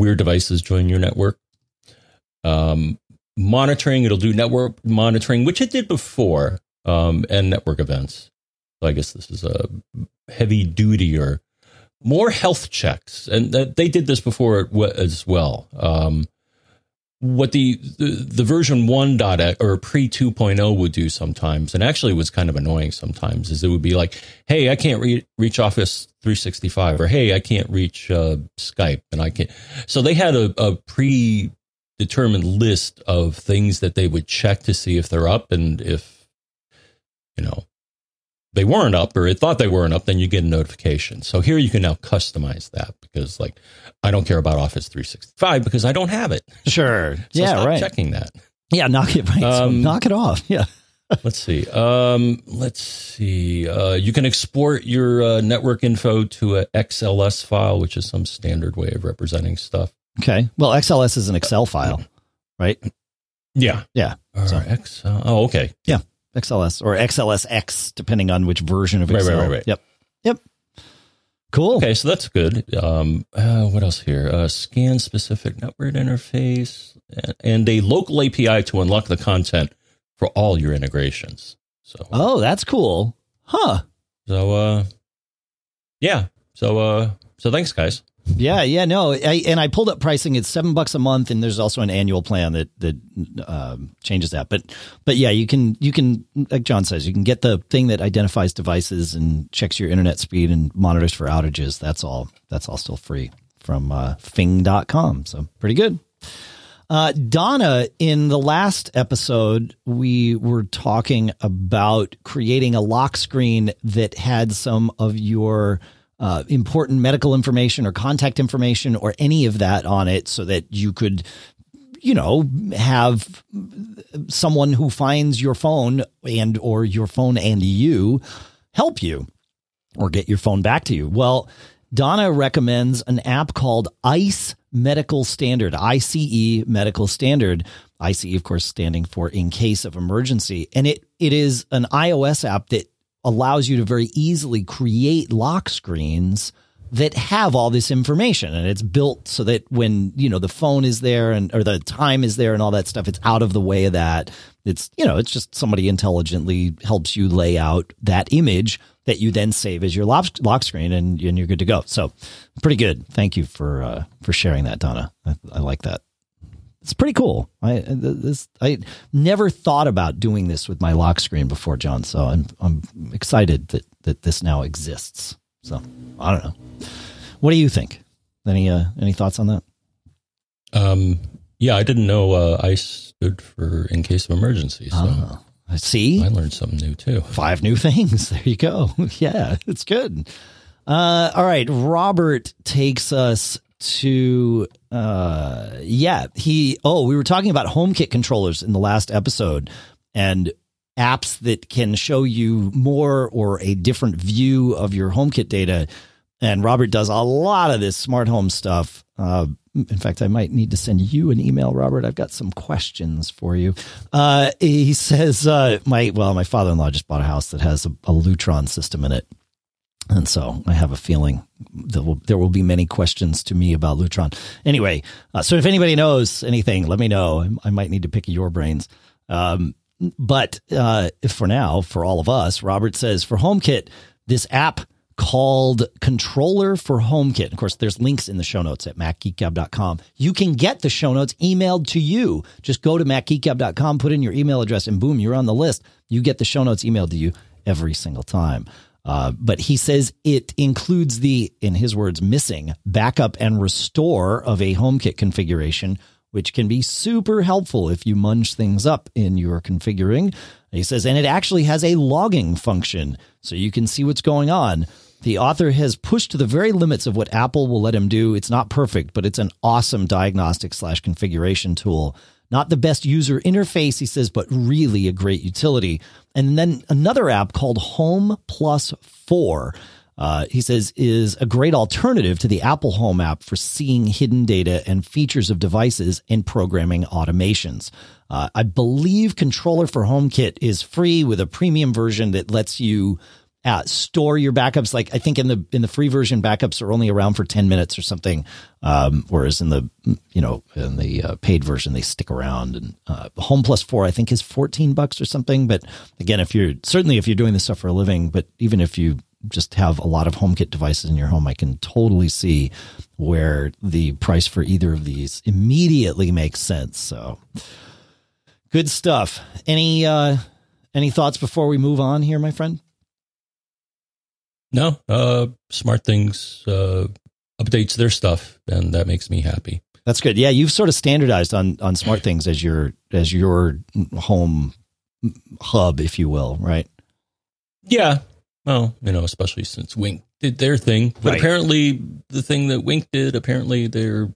weird devices join your network. Um, monitoring, it'll do network monitoring, which it did before, um, and network events. So I guess this is a heavy duty or more health checks, and they did this before as well. Um, what the, the, the version 1 dot or pre 2.0 would do sometimes and actually was kind of annoying sometimes is it would be like hey i can't re- reach office 365 or hey i can't reach uh, skype and i can't so they had a, a predetermined list of things that they would check to see if they're up and if you know they weren't up or it thought they weren't up, then you get a notification. So here you can now customize that because like I don't care about Office 365 because I don't have it. Sure. so yeah, right. Checking that. Yeah, knock it right. Um, so knock it off. Yeah. let's see. Um, let's see. Uh, you can export your uh, network info to a XLS file, which is some standard way of representing stuff. Okay. Well, XLS is an Excel file, right? Yeah. Yeah. So. Excel. Oh, okay. Yeah. XLS or XLSX, depending on which version of Excel. right, right, right. Yep. Yep. Cool. Okay, so that's good. Um, uh, what else here? Uh, scan specific network interface and, and a local API to unlock the content for all your integrations. So, Oh, that's cool. Huh. so uh, yeah. So, uh, so thanks, guys. Yeah, yeah, no, I, and I pulled up pricing. It's seven bucks a month, and there's also an annual plan that that um, changes that. But but yeah, you can you can like John says, you can get the thing that identifies devices and checks your internet speed and monitors for outages. That's all. That's all still free from uh, Fing.com. So pretty good. Uh, Donna, in the last episode, we were talking about creating a lock screen that had some of your uh, important medical information or contact information or any of that on it so that you could, you know, have someone who finds your phone and or your phone and you help you or get your phone back to you. Well, Donna recommends an app called ICE Medical Standard, ICE Medical Standard. ICE, of course, standing for in case of emergency. And it, it is an iOS app that allows you to very easily create lock screens that have all this information and it's built so that when you know the phone is there and or the time is there and all that stuff it's out of the way of that. It's you know it's just somebody intelligently helps you lay out that image that you then save as your lock, lock screen and, and you're good to go. So pretty good. Thank you for uh, for sharing that donna. I, I like that it's pretty cool. I this I never thought about doing this with my lock screen before, John. So I'm I'm excited that that this now exists. So I don't know. What do you think? Any uh, any thoughts on that? Um, yeah, I didn't know uh, ICE stood for in case of emergency. So Oh, see, I learned something new too. five new things. There you go. yeah, it's good. Uh, all right, Robert takes us to uh yeah he oh we were talking about HomeKit controllers in the last episode and apps that can show you more or a different view of your HomeKit data. And Robert does a lot of this smart home stuff. Uh in fact I might need to send you an email Robert. I've got some questions for you. Uh he says uh my well my father-in-law just bought a house that has a, a Lutron system in it and so I have a feeling there will, there will be many questions to me about Lutron. Anyway, uh, so if anybody knows anything, let me know. I might need to pick your brains. Um, but uh, for now, for all of us, Robert says for HomeKit, this app called Controller for HomeKit. Of course, there's links in the show notes at macgeekgab.com. You can get the show notes emailed to you. Just go to macgeekgab.com, put in your email address, and boom, you're on the list. You get the show notes emailed to you every single time. Uh, but he says it includes the, in his words, missing backup and restore of a HomeKit configuration, which can be super helpful if you munch things up in your configuring. He says, and it actually has a logging function so you can see what's going on. The author has pushed to the very limits of what Apple will let him do. It's not perfect, but it's an awesome diagnostic slash configuration tool. Not the best user interface, he says, but really a great utility. And then another app called Home Plus 4. Uh, he says is a great alternative to the Apple Home app for seeing hidden data and features of devices and programming automations. Uh, I believe Controller for HomeKit is free with a premium version that lets you uh, store your backups. Like I think in the in the free version, backups are only around for ten minutes or something, um, whereas in the you know in the uh, paid version they stick around. And uh, Home Plus Four I think is fourteen bucks or something. But again, if you're certainly if you're doing this stuff for a living, but even if you just have a lot of HomeKit devices in your home, I can totally see where the price for either of these immediately makes sense. So good stuff. Any uh, any thoughts before we move on here, my friend? No, uh, Smart Things uh, updates their stuff, and that makes me happy. That's good. Yeah, you've sort of standardized on on Smart Things as your as your home hub, if you will, right? Yeah. Well, you know, especially since Wink did their thing, but Right. apparently the thing that Wink did, apparently they're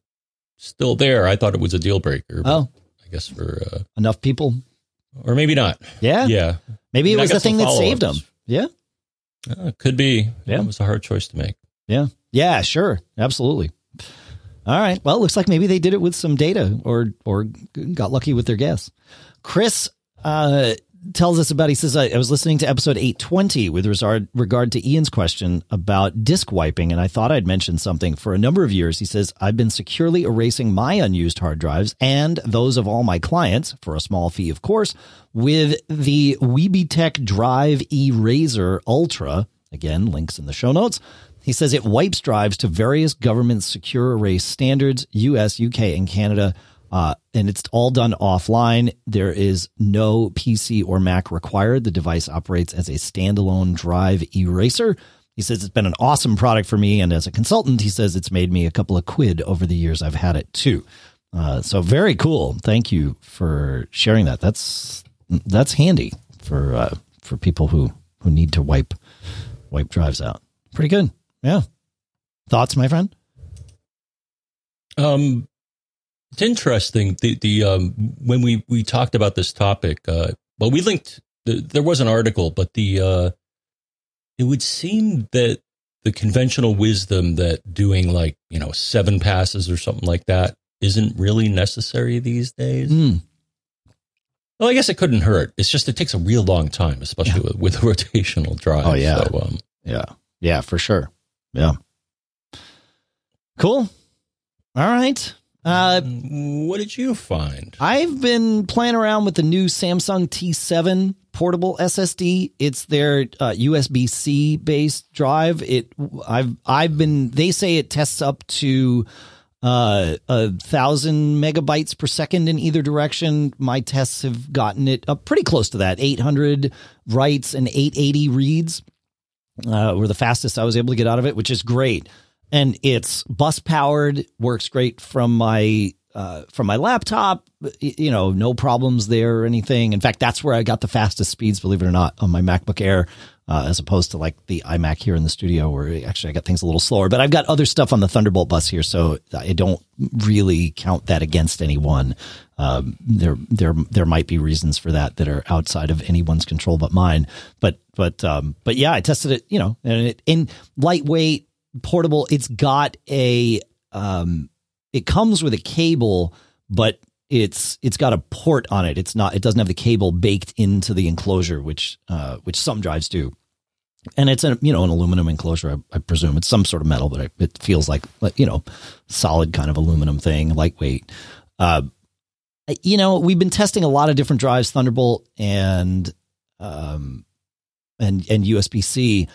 still there. I thought it was a deal breaker. Oh, I guess for uh, enough people. or maybe not. Yeah, Yeah, maybe it was the thing that saved them. Yeah, Uh, could be. Yeah. it was a hard choice to make. yeah, yeah. Sure, absolutely. All right. Well, it looks like maybe they did it with some data, or or got lucky with their guess. Chris uh, tells us about, he says, I, I was listening to episode 820 with regard, regard to Ian's question about disk wiping, and I thought I'd mentioned something. For a number of years, he says, I've been securely erasing my unused hard drives and those of all my clients, for a small fee, of course, with the WiebeTech Drive eRazer Ultra. Again, links in the show notes. He says it wipes drives to various government secure erase standards, US, UK, and Canada uh, and it's all done offline. There is no PC or Mac required. The device operates as a standalone drive eraser. He says it's been an awesome product for me. And as a consultant, he says it's made me a couple of quid over the years I've had it too. Uh, so very cool. Thank you for sharing that. That's, that's handy for, uh, for people who, who need to wipe, wipe drives out. Pretty good. Yeah. Thoughts, my friend? Um, it's interesting. The the um, when we we talked about this topic, uh, well, we linked. The, there was an article, but the uh, it would seem that the conventional wisdom that doing like you know seven passes or something like that isn't really necessary these days. Mm. Well, I guess it couldn't hurt. It's just it takes a real long time, especially yeah. with, with a rotational drive. Oh yeah, so, um, yeah, yeah, for sure. Yeah, cool. All right. Uh, what did you find? I've been playing around with the new Samsung T7 portable SSD. It's their uh, USB C based drive. It I've I've been they say it tests up to uh, a thousand megabytes per second in either direction. My tests have gotten it up pretty close to that. 800 writes and 880 reads uh, were the fastest I was able to get out of it, which is great and it's bus powered, works great from my uh, from my laptop. You know, no problems there or anything. In fact, that's where I got the fastest speeds, believe it or not, on my MacBook Air, uh, as opposed to like the iMac here in the studio, where actually I got things a little slower. But I've got other stuff on the Thunderbolt bus here, so I don't really count that against anyone. Um, there, there, there might be reasons for that that are outside of anyone's control but mine. But, but, um, but yeah, I tested it. You know, and it in lightweight portable. It's got a um, it comes with a cable, but it's it's got a port on it. It's not. It doesn't have the cable baked into the enclosure, which uh, which some drives do. And it's a you know an aluminum enclosure. I, I presume it's some sort of metal, but it, it, feels like you know solid kind of aluminum thing, lightweight. Uh, you know, we've been testing a lot of different drives, Thunderbolt and um, and and USB C.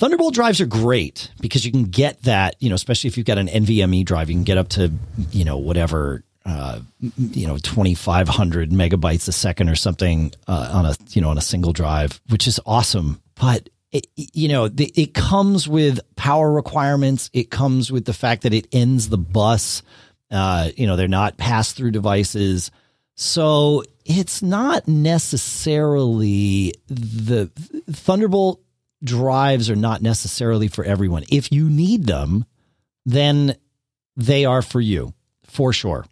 Thunderbolt drives are great because you can get that, you know, especially if you've got an NVMe drive, you can get up to, you know, whatever, uh, you know, 2,500 megabytes a second or something uh, on a, you know, on a single drive, which is awesome. But it, you know, the, it comes with power requirements. It comes with the fact that it ends the bus. Uh, you know, they're not pass through devices. So it's not necessarily the Thunderbolt drives are not necessarily for everyone. If you need them, then they are for you for sure.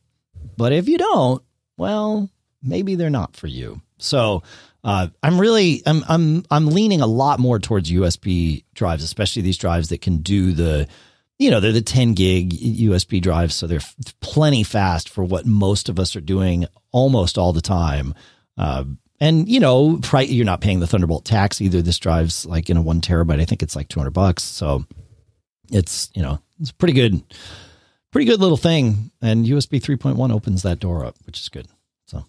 But if you don't, well, maybe they're not for you. So uh, I'm really I'm I'm I'm leaning a lot more towards USB drives, especially these drives that can do the you know they're the 10 gig USB drives, so they're plenty fast for what most of us are doing almost all the time. Uh, and you know, you're not paying the Thunderbolt tax either. This drives like in a one terabyte. I think it's like 200 bucks. So it's you know it's pretty good, pretty good little thing. And USB 3.1 opens that door up, which is good. So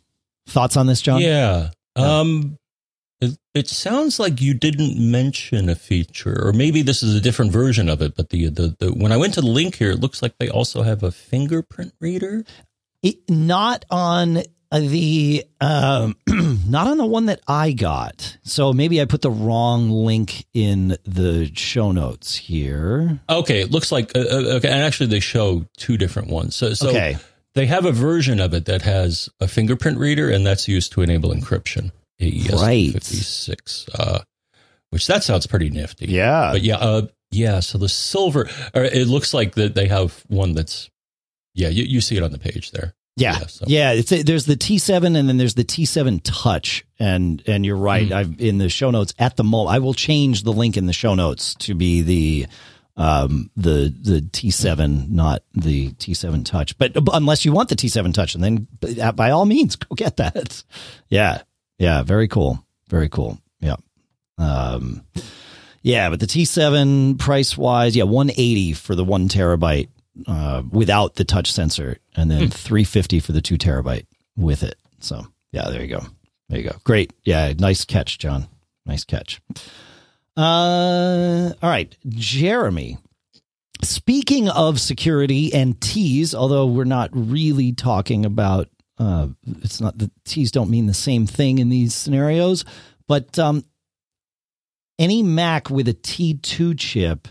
thoughts on this, John? Yeah. Um, it, it sounds like you didn't mention a feature, or maybe this is a different version of it. But the, the, the when I went to the link here, it looks like they also have a fingerprint reader. It, not on the um, not on the one that I got. So maybe I put the wrong link in the show notes here. Okay, it looks like uh, uh okay, and actually they show two different ones. So, so okay. they have a version of it that has a fingerprint reader, and that's used to enable encryption. AES right, fifty six. Uh, which that sounds pretty nifty. Yeah, but yeah, uh, yeah. So the silver, it looks like that they have one that's yeah. You, you see it on the page there. Yeah, yeah, so. yeah it's a, there's the T7 and then there's the T7 Touch, and and you're right. Mm. I've in the show notes at the moment. I will change the link in the show notes to be the um the the T7, not the T7 Touch. But unless you want the T7 Touch, and then by all means go get that. Yeah, Yeah, very cool. Very cool. Yeah. Um, yeah, but the T7 price wise, yeah, 180 for the one terabyte uh, without the touch sensor, and then 350 for the two terabyte with it. So yeah, there you go. There you go. Great. Yeah, nice catch, John. Nice catch. Uh, all right, Jeremy. Speaking of security and T's, although we're not really talking about, uh, it's not the T's don't mean the same thing in these scenarios, but um, any Mac with a T2 chip,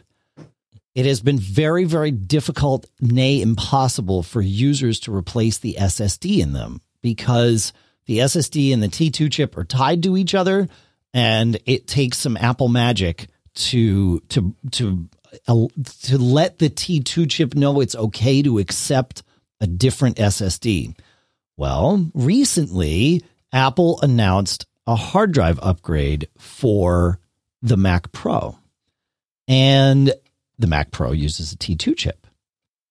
it has been very, very difficult, nay, impossible for users to replace the SSD in them because the SSD and the T2 chip are tied to each other, and it takes some Apple magic to to to uh, to let the T2 chip know it's okay to accept a different SSD. Well, recently Apple announced a hard drive upgrade for the Mac Pro. And the Mac Pro uses a T2 chip.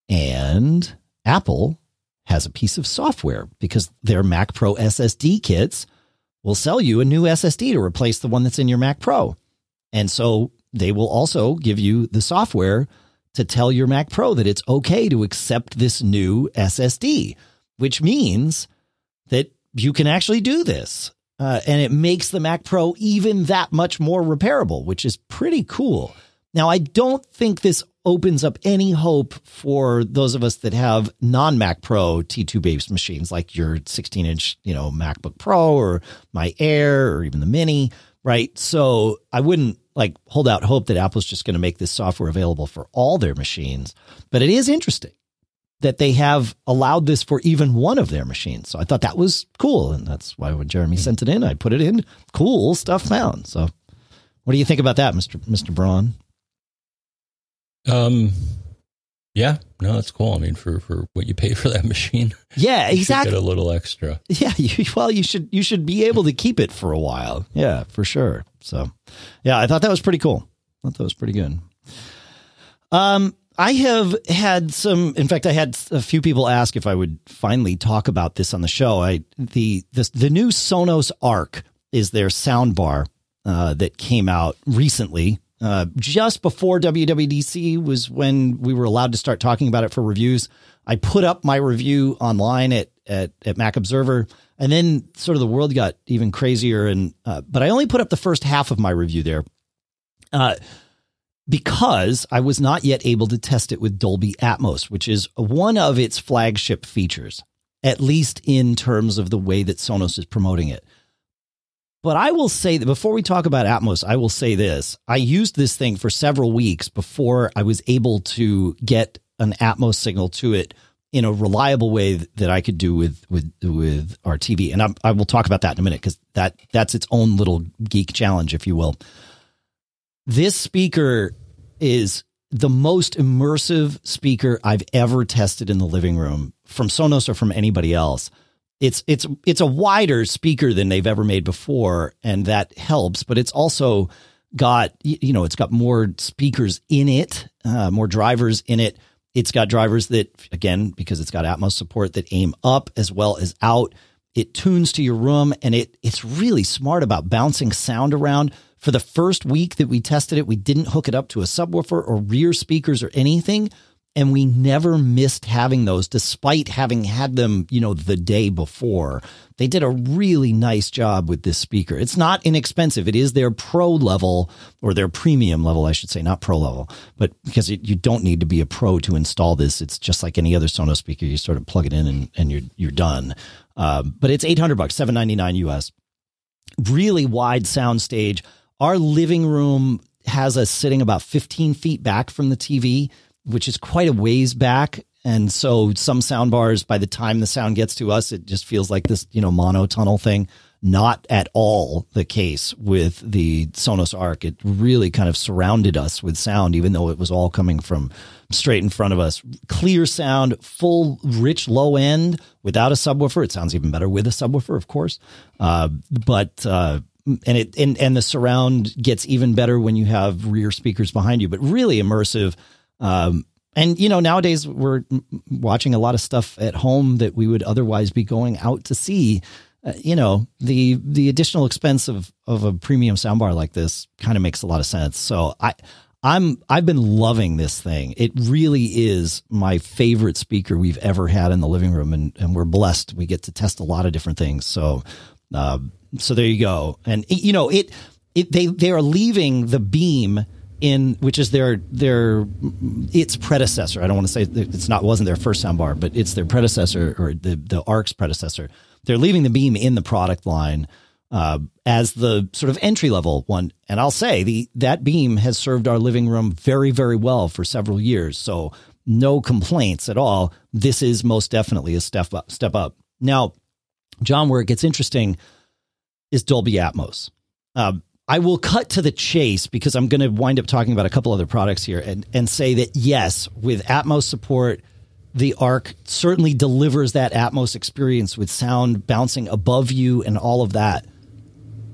And Apple has a piece of software because their Mac Pro SSD kits will sell you a new SSD to replace the one that's in your Mac Pro. And so they will also give you the software to tell your Mac Pro that it's okay to accept this new SSD, which means that you can actually do this. Uh, and it makes the Mac Pro even that much more repairable, which is pretty cool. Now, I don't think this opens up any hope for those of us that have non Mac Pro T2 based machines, like your 16 inch, you know, MacBook Pro or my Air or even the Mini, right? So I wouldn't like hold out hope that Apple's just going to make this software available for all their machines. But it is interesting that they have allowed this for even one of their machines. So I thought that was cool. And that's why when Jeremy hmm. sent it in, I put it in. Cool stuff found. So what do you think about that, Mr. Mr. Braun? Um, yeah, no, that's cool. I mean, for for what you pay for that machine, yeah, exactly. Get a little extra. Yeah, you, well, you should you should be able to keep it for a while. Yeah, for sure. So, yeah, I thought that was pretty cool. I thought that was pretty good. Um, I have had some. In fact, I had a few people ask if I would finally talk about this on the show. I the the, the new Sonos Arc is their sound bar uh, that came out recently uh, just before WWDC was when we were allowed to start talking about it for reviews. I put up my review online at at, at Mac Observer, and then sort of the world got even crazier. And uh, but I only put up the first half of my review there, uh, because I was not yet able to test it with Dolby Atmos, which is one of its flagship features, at least in terms of the way that Sonos is promoting it. But I will say that before we talk about Atmos, I will say this. I used this thing for several weeks before I was able to get an Atmos signal to it in a reliable way that I could do with with with our TV. And I, I will talk about that in a minute because that that's its own little geek challenge, if you will. This speaker is the most immersive speaker I've ever tested in the living room from Sonos or from anybody else it's it's it's a wider speaker than they've ever made before, and that helps. But it's also got you know it's got more speakers in it, uh, more drivers in it. It's got drivers that again because it's got Atmos support that aim up as well as out. It tunes to your room, and it it's really smart about bouncing sound around. For the first week that we tested it, we didn't hook it up to a subwoofer or rear speakers or anything and we never missed having those despite having had them, you know, the day before. They did a really nice job with this speaker. It's not inexpensive. It is their pro level or their premium level, I should say, not pro level, but because it, you don't need to be a pro to install this. It's just like any other Sonos speaker. You sort of plug it in and, and you're, you're done. Um, but it's 800 bucks, 799 US. Really wide sound stage. Our living room has us sitting about 15 feet back from the TV which is quite a ways back. And so some sound bars, by the time the sound gets to us, it just feels like this, you know, mono tunnel thing. Not at all the case with the Sonos Arc. It really kind of surrounded us with sound, even though it was all coming from straight in front of us. Clear sound, full, rich low end without a subwoofer. It sounds even better with a subwoofer, of course. Uh, but, uh, and it and and the surround gets even better when you have rear speakers behind you but really immersive um, and you know, nowadays we're watching a lot of stuff at home that we would otherwise be going out to see. uh, you know, the the additional expense of of a premium soundbar like this kind of makes a lot of sense. So I I'm I've been loving this thing. It really is my favorite speaker we've ever had in the living room, and and we're blessed. We get to test a lot of different things. So, uh, so there you go. And you know it it they they are leaving the beam in which is their their its predecessor. I don't want to say it's not wasn't their first soundbar, but it's their predecessor or the the Arc's predecessor. They're leaving the beam in the product line uh, as the sort of entry level one. And I'll say the that beam has served our living room very very well for several years. So no complaints at all. This is most definitely a step up. Step up. Now, John, where it gets interesting is Dolby Atmos. Uh, I will cut to the chase because I'm going to wind up talking about a couple other products here and, and say that yes, with Atmos support, the Arc certainly delivers that Atmos experience with sound bouncing above you and all of that.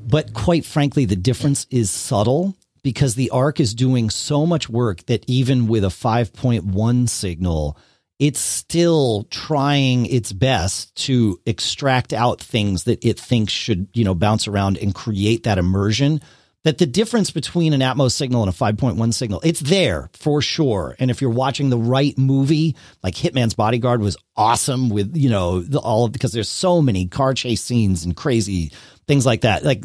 But quite frankly, the difference is subtle because the Arc is doing so much work that even with a 5.1 signal, it's still trying its best to extract out things that it thinks should, you know, bounce around and create that immersion. That the difference between an Atmos signal and a 5.1 signal, it's there for sure. And if you're watching the right movie, like Hitman's Bodyguard was awesome with, you know, the, all of, because there's so many car chase scenes and crazy things like that. Like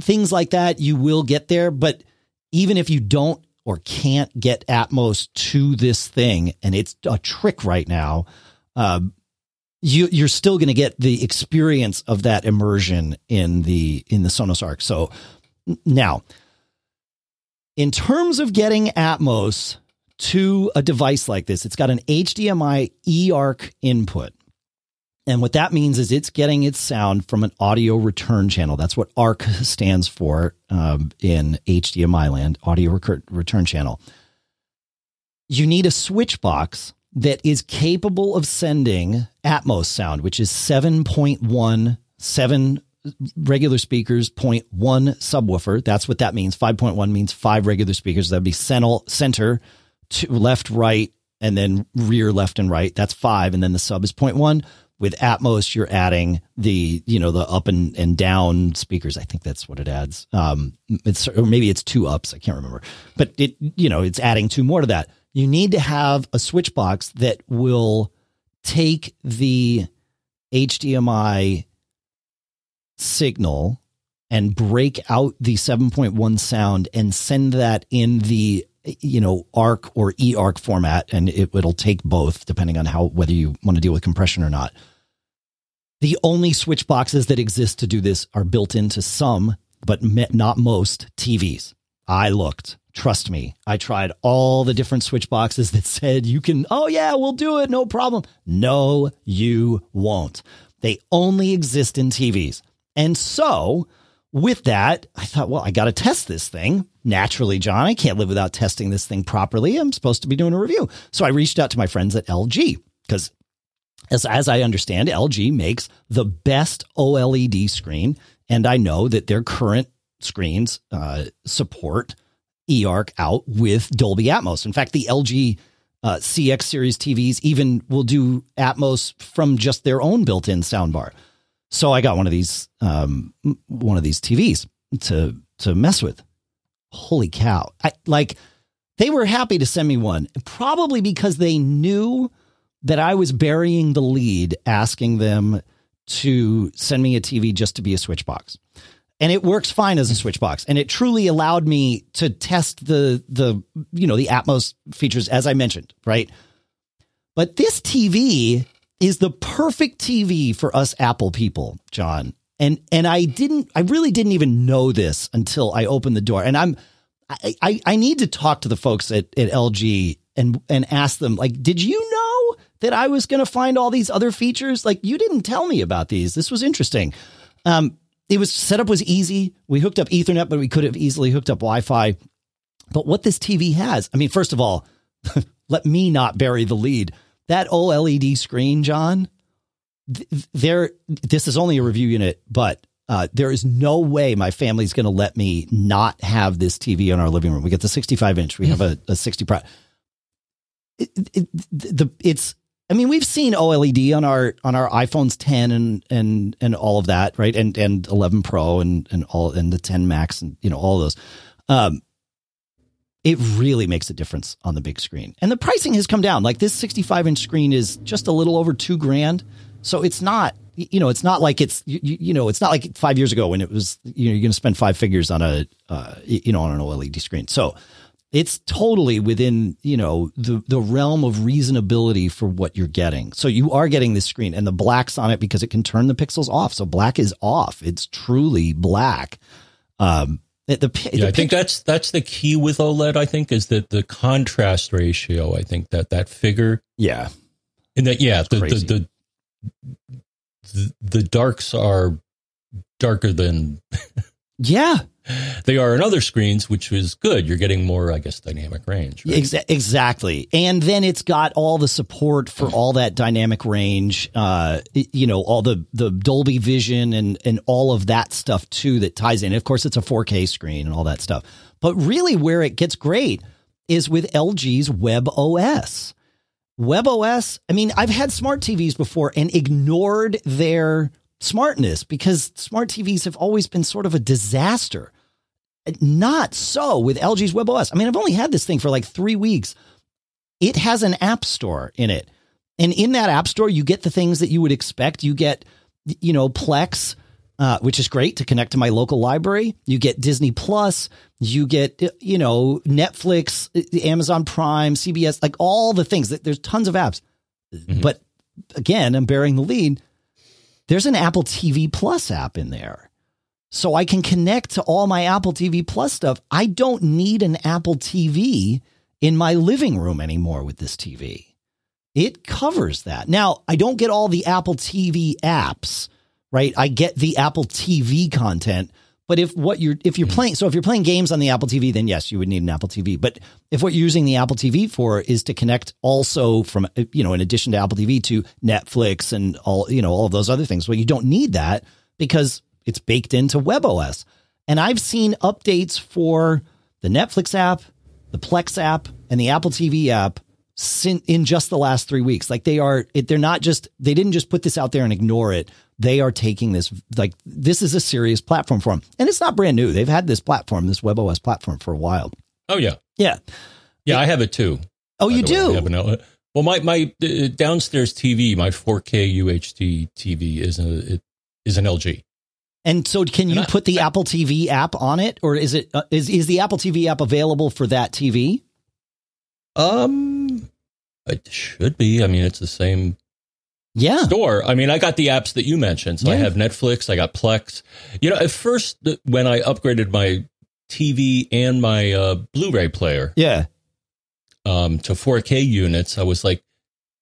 things like that, you will get there. But even if you don't or can't get Atmos to this thing, and it's a trick right now, uh, you, you're still going to get the experience of that immersion in the in the Sonos Arc. So now, in terms of getting Atmos to a device like this, it's got an HDMI eARC input. And what that means is it's getting its sound from an audio return channel. That's what ARC stands for um, in HDMI land, audio return channel. You need a switch box that is capable of sending Atmos sound, which is 7.1, 7 regular speakers, 0.1 subwoofer. That's what that means. 5.1 means five regular speakers. That'd be center, center left, right, and then rear, left, and right. That's five. And then the sub is 0.1 with Atmos, you're adding the, you know, the up and, and down speakers. I think that's what it adds. Um, it's, or maybe it's two ups. I can't remember, but it, you know, it's adding two more to that. You need to have a switch box that will take the HDMI signal and break out the 7.1 sound and send that in the you know arc or earc format and it, it'll take both depending on how whether you want to deal with compression or not. The only switch boxes that exist to do this are built into some but not most tvs i looked. Trust me. I tried all the different switch boxes that said you can oh yeah we'll do it. No problem. No you won't. They only exist in tvs and so with that, I thought, well, I got to test this thing. Naturally, John, I can't live without testing this thing properly. I'm supposed to be doing a review. So I reached out to my friends at LG because, as, as I understand, LG makes the best OLED screen. And I know that their current screens uh, support eARC out with Dolby Atmos. In fact, the LG uh, CX series TVs even will do Atmos from just their own built in soundbar. So I got one of these um, one of these TVs to to mess with. Holy cow! I like they were happy to send me one, probably because they knew that I was burying the lead, asking them to send me a TV just to be a switch box. And it works fine as a switch box. And it truly allowed me to test the the you know the Atmos features as I mentioned, right? But this TV is the perfect TV for us Apple people, John. And and I didn't I really didn't even know this until I opened the door. And I'm I, I, I need to talk to the folks at, at LG and and ask them, like, did you know that I was gonna find all these other features? Like you didn't tell me about these. This was interesting. Um it was setup was easy. We hooked up Ethernet, but we could have easily hooked up Wi-Fi. But what this TV has, I mean, first of all, let me not bury the lead that OLED screen, John, there, this is only a review unit, but uh, there is no way my family's going to let me not have this TV in our living room. We get the 65 inch. We have a, a 60 pro. It, it, the it's I mean, we've seen OLED on our on our iPhones 10 and and and all of that, right? And and 11 Pro and and all and the 10 Max and you know all those. Um, it really makes a difference on the big screen, and the pricing has come down. Like this 65 inch screen is just a little over two grand, so it's not you know it's not like it's you, you know it's not like five years ago when it was you know you're going to spend five figures on a uh, you know on an OLED screen. So it's totally within you know the the realm of reasonability for what you're getting. So you are getting this screen, and the black's on it because it can turn the pixels off. So black is off. It's truly black. Um, the, the, yeah, I think that's that's the key with OLED. I think is that the contrast ratio. I think that that figure. Yeah, and that yeah, the, the the the darks are darker than. yeah, they are in other screens, which is good. You're getting more, I guess, dynamic range. Right? Exa- exactly. And then it's got all the support for all that dynamic range, uh, you know, all the, the Dolby Vision and, and all of that stuff too that ties in. Of course, it's a 4K screen and all that stuff. But really, where it gets great is with LG's Web OS. Web OS, I mean, I've had smart TVs before and ignored their smartness because smart TVs have always been sort of a disaster not so with LG's WebOS. I mean, I've only had this thing for like three weeks. It has an app store in it. And in that app store, you get the things that you would expect. You get, you know, Plex, uh, which is great to connect to my local library. You get Disney Plus. You get, you know, Netflix, Amazon Prime, CBS, like all the things. There's tons of apps. Mm-hmm. But again, I'm bearing the lead. There's an Apple TV Plus app in there so I can connect to all my Apple TV Plus stuff. I don't need an Apple TV in my living room anymore with this TV. It covers that. Now, I don't get all the Apple TV apps, right? I get the Apple TV content, but if what you're if you're mm-hmm. playing so if you're playing games on the Apple TV, then yes, you would need an Apple TV. But if what you're using the Apple TV for is to connect also from you know, in addition to Apple TV to Netflix and all, you know, all of those other things, well, you don't need that because it's baked into WebOS. And I've seen updates for the Netflix app, the Plex app, and the Apple TV app in just the last three weeks. Like they are, they're not just, they didn't just put this out there and ignore it. They are taking this, like, this is a serious platform for them. And it's not brand new. They've had this platform, this WebOS platform for a while. Oh, yeah. Yeah. Yeah, it, I have it too. Oh, you do? Have An, outlet. well, my, my uh, downstairs TV, my 4K UHD TV is a, it is an LG. And so, can you put the Apple TV app on it, or is it uh, is is the Apple TV app available for that TV? Um, it should be. I mean, it's the same yeah store. I mean, I got the apps that you mentioned. So yeah. I have Netflix, I got Plex. You know, at first when I upgraded my TV and my uh, Blu-ray player, yeah, um, to 4K units, I was like,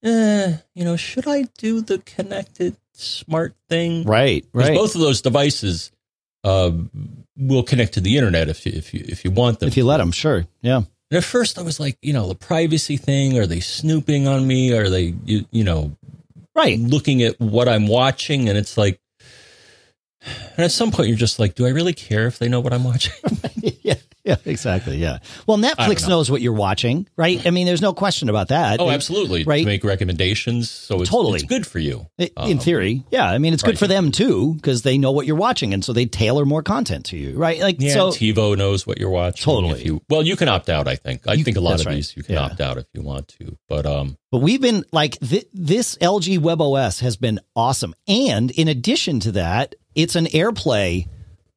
eh, you know, should I do the connected smart thing. Right, right. Both of those devices uh, will connect to the internet if you if you if you want them. If you let them, sure, yeah. And at first, I was like, you know, the privacy thing. Are they snooping on me? Are they, you, you know, right, looking at what I'm watching? And it's like, and at some point, you're just like, do I really care if they know what I'm watching? yeah. Exactly. Yeah. Well, Netflix know. knows what you're watching, right? I mean, there's no question about that. Oh, absolutely. Right. To make recommendations. So it's, totally. it's good for you. In um, theory. Yeah. I mean, it's right. good for them too, because they know what you're watching. And so they tailor more content to you, right? Like, yeah, so TiVo knows what you're watching. Totally. You, well, you can opt out, I think. I you, think a lot of right. these you can yeah. opt out if you want to. But, um, but we've been like, th- this LG WebOS has been awesome. And in addition to that, it's an AirPlay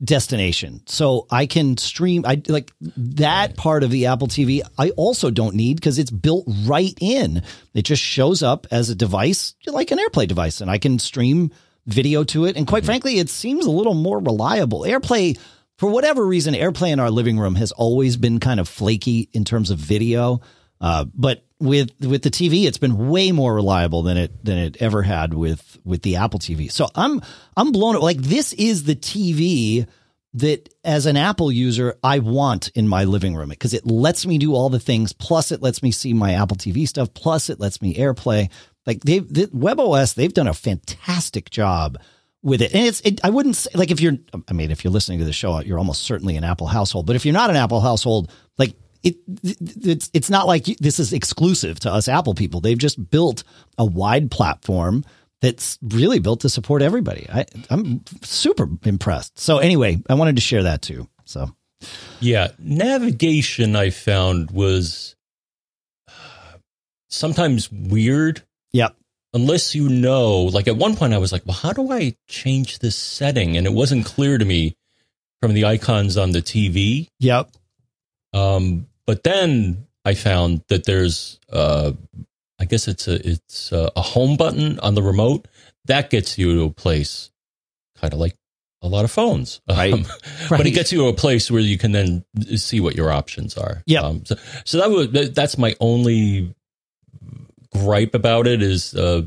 destination. So I can stream I like that part of the Apple TV I also don't need because it's built right in. It just shows up as a device like an AirPlay device and I can stream video to it and quite frankly it seems a little more reliable. AirPlay for whatever reason AirPlay in our living room has always been kind of flaky in terms of video. Uh, but with with the TV, it's been way more reliable than it than it ever had with with the Apple TV. So I'm I'm blown away. Like this is the TV that as an Apple user I want in my living room because it lets me do all the things. Plus, it lets me see my Apple TV stuff. Plus, it lets me AirPlay. Like they, the WebOS, they've done a fantastic job with it. And it's, it, I wouldn't say like if you're, I mean, if you're listening to the show, you're almost certainly an Apple household. But if you're not an Apple household, like it, it's it's not like this is exclusive to us Apple people. They've just built a wide platform that's really built to support everybody. I, I'm super impressed. So anyway, I wanted to share that too. So yeah, navigation I found was sometimes weird. Yep. Unless you know, like at one point I was like, well, how do I change this setting? And it wasn't clear to me from the icons on the TV. Yep. Um, but then I found that there's, uh, I guess it's a it's a, a home button on the remote that gets you to a place, kind of like a lot of phones, right. Um, right. But it gets you to a place where you can then see what your options are. Yeah. Um, so, so that was that's my only gripe about it is uh,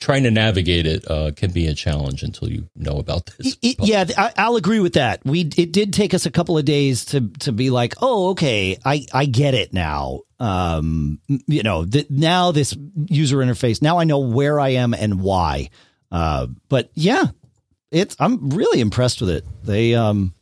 trying to navigate it uh, can be a challenge until you know about this. It, yeah, I, will agree with that. We it did take us a couple of days to to be like, oh, okay, I I get it now. Um, you know, th- now this user interface. Now I know where I am and why. Uh, but yeah, it's I'm really impressed with it. They um,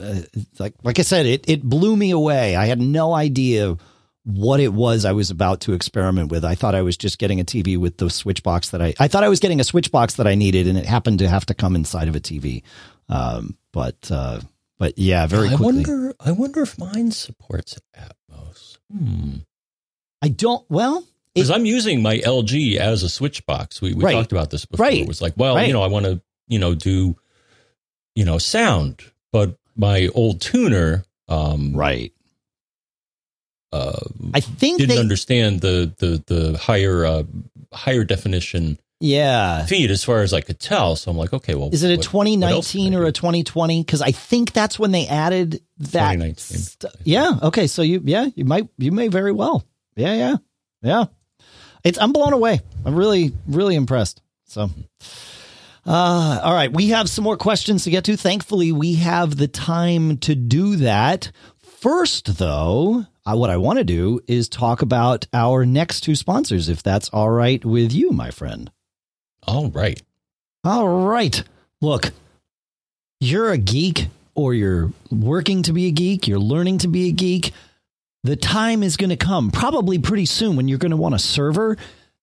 uh, like like I said, it it blew me away. I had no idea what it was I was about to experiment with. I thought I was just getting a TV with the switch box that I, I thought I was getting a switch box that I needed and it happened to have to come inside of a TV. Um, but, uh, but yeah, very I quickly. wonder, I wonder if mine supports Atmos. Hmm. I don't, well, because I'm using my LG as a switch box. We, we right. talked about this before. Right. It was like, well, right. you know, I want to, you know, do, you know, sound, but my old tuner, um, right uh, I think didn't they, understand the the the higher uh, higher definition yeah feed as far as I could tell. So I'm like, okay, well, is it a 2019 or a 2020? Because I think that's when they added that. 2019. St- yeah. Okay. So you yeah you might you may very well yeah yeah yeah. It's I'm blown away. I'm really really impressed. So. Uh, all right, we have some more questions to get to. Thankfully, we have the time to do that. First, though, uh, what I want to do is talk about our next two sponsors, if that's all right with you, my friend. All right. All right. Look, you're a geek or you're working to be a geek, you're learning to be a geek. The time is going to come probably pretty soon when you're going to want a server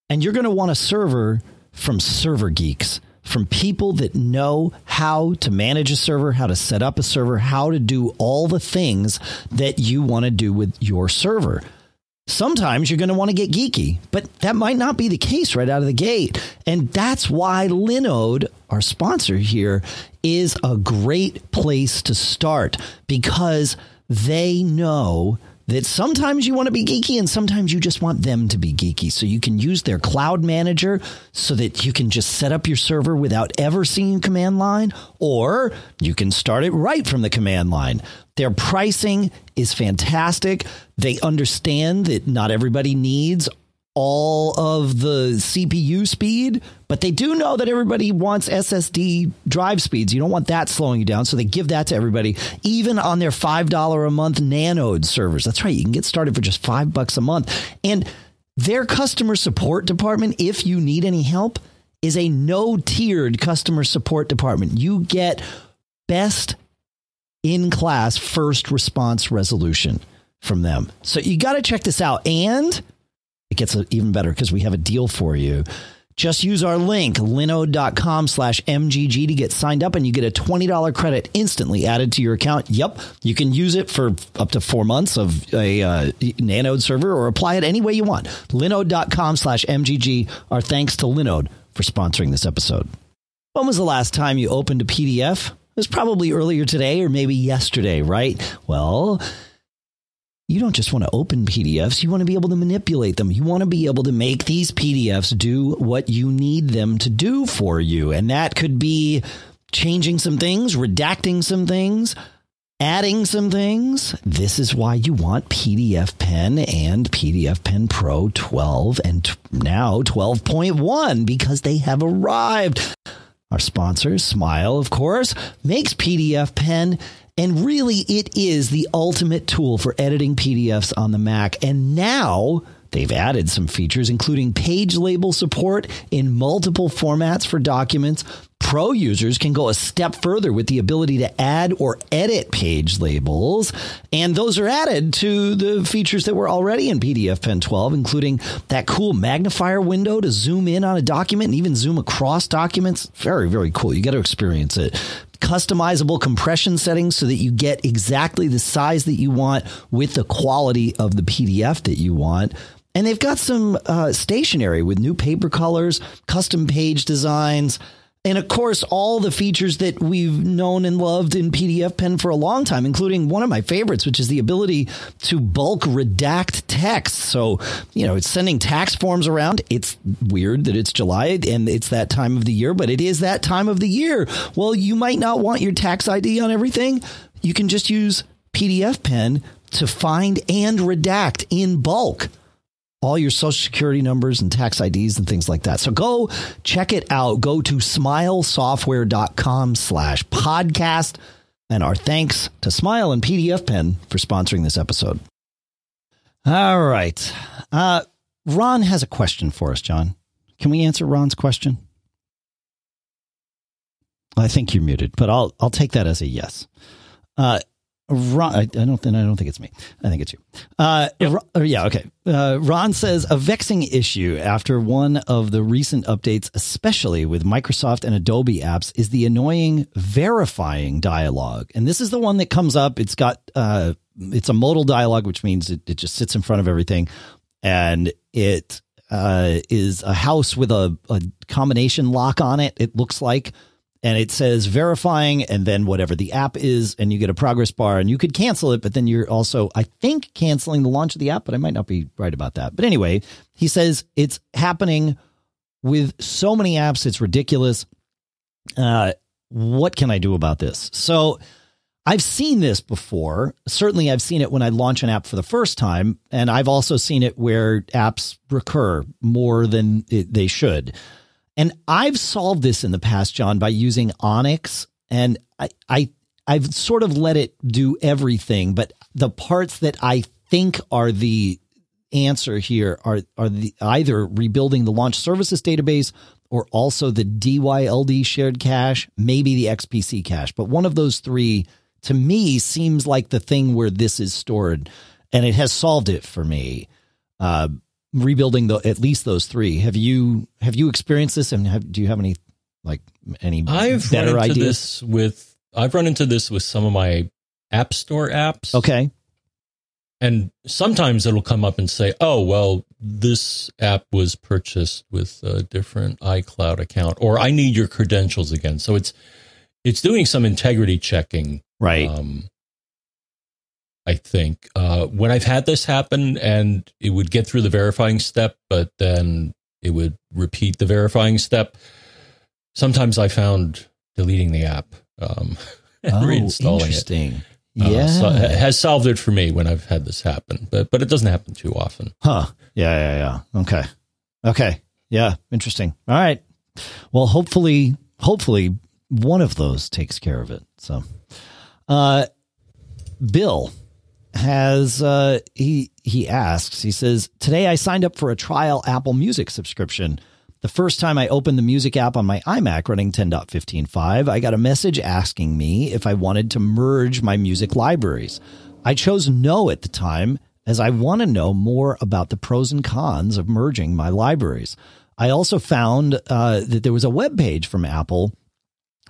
and you're going to want a server from Server Geeks from people that know how to manage a server, how to set up a server, how to do all the things that you want to do with your server. Sometimes you're going to want to get geeky, but that might not be the case right out of the gate. And that's why Linode, our sponsor here, is a great place to start because they know that sometimes you want to be geeky and sometimes you just want them to be geeky. So you can use their cloud manager so that you can just set up your server without ever seeing command line, or you can start it right from the command line. Their pricing is fantastic. They understand that not everybody needs all of the CPU speed, but they do know that everybody wants SSD drive speeds. You don't want that slowing you down. So they give that to everybody, even on their $5 a month Nanode servers. That's right. You can get started for just five bucks a month. And their customer support department, if you need any help, is a no tiered customer support department. You get best in class first response resolution from them. So you got to check this out. And it gets even better because we have a deal for you. Just use our link, linode.com slash MGG to get signed up and you get a $20 credit instantly added to your account. Yep. You can use it for up to four months of a uh, Nanode server or apply it any way you want. Linode.com slash MGG. Our thanks to Linode for sponsoring this episode. When was the last time you opened a PDF? It was probably earlier today or maybe yesterday, right? Well, you don't just want to open PDFs, you want to be able to manipulate them. You want to be able to make these PDFs do what you need them to do for you. And that could be changing some things, redacting some things, adding some things. This is why you want PDF Pen and PDF Pen Pro 12 and now 12.1 because they have arrived. Our sponsor, Smile, of course, makes PDF Pen and really, it is the ultimate tool for editing PDFs on the Mac. And now they've added some features, including page label support in multiple formats for documents, Pro users can go a step further with the ability to add or edit page labels. And those are added to the features that were already in PDF Pen 12, including that cool magnifier window to zoom in on a document and even zoom across documents. Very, very cool. You got to experience it customizable compression settings so that you get exactly the size that you want with the quality of the PDF that you want. And they've got some uh, stationery with new paper colors, custom page designs, and of course, all the features that we've known and loved in PDF Pen for a long time, including one of my favorites, which is the ability to bulk redact text. So, you know, it's sending tax forms around. It's weird that it's July and it's that time of the year, but it is that time of the year. Well, you might not want your tax ID on everything. You can just use PDF Pen to find and redact in bulk all your social security numbers and tax IDs and things like that. So go check it out. Go to smilesoftware.com slash podcast. And our thanks to Smile and PDF Pen for sponsoring this episode. All right. Uh, Ron has a question for us, John. Can we answer Ron's question? I think you're muted, but I'll I'll take that as a yes. Uh, Ron, I, don't, think I don't think it's me. I think it's you. Uh, yep. Ron, uh, yeah, okay. Uh, Ron says a vexing issue after one of the recent updates, especially with Microsoft and Adobe apps, is the annoying verifying dialogue. And this is the one that comes up. It's got, uh, it's a modal dialogue, which means it, it just sits in front of everything, and it uh, is a house with a, a combination lock on it. It looks like and it says verifying and then whatever the app is and you get a progress bar and you could cancel it but then you're also i think canceling the launch of the app but i might not be right about that. But anyway he says it's happening with so many apps it's ridiculous. Uh, what can i do about this? So i've seen this before. Certainly i've seen it when i launch an app for the first time and i've also seen it where apps recur more than it, they should and I've solved this in the past, John, by using Onyx. And I, I I've sort of let it do everything, but the parts that I think are the answer here are are the either rebuilding the launch services database or also the DYLD shared cache, maybe the XPC cache. But one of those three to me seems like the thing where this is stored, and it has solved it for me. Uh, rebuilding the at least those three. Have you have you experienced this, and have, do you have any like any I've better run into ideas? this with I've run into this with some of my App Store apps. Okay, and sometimes it'll come up and say, "Oh, well, this app was purchased with a different iCloud account, or I need your credentials again." So it's it's doing some integrity checking, right? Um, I think. Uh, when I've had this happen and it would get through the verifying step, but then it would repeat the verifying step, sometimes I found deleting the app um, and oh, reinstalling interesting. it. Yeah, uh, so it has solved it for me when I've had this happen, but but it doesn't happen too often. Huh? Yeah, yeah, yeah. Okay, okay, yeah. Interesting. All right. Well, hopefully, hopefully, one of those takes care of it. So, uh, Bill has uh, he he asks he says today I signed up for a trial Apple Music subscription. The first time I opened the music app on my iMac running 10.15.5, I got a message asking me if I wanted to merge my music libraries. I chose no at the time as I want to know more about the pros and cons of merging my libraries. I also found uh, that there was a web page from Apple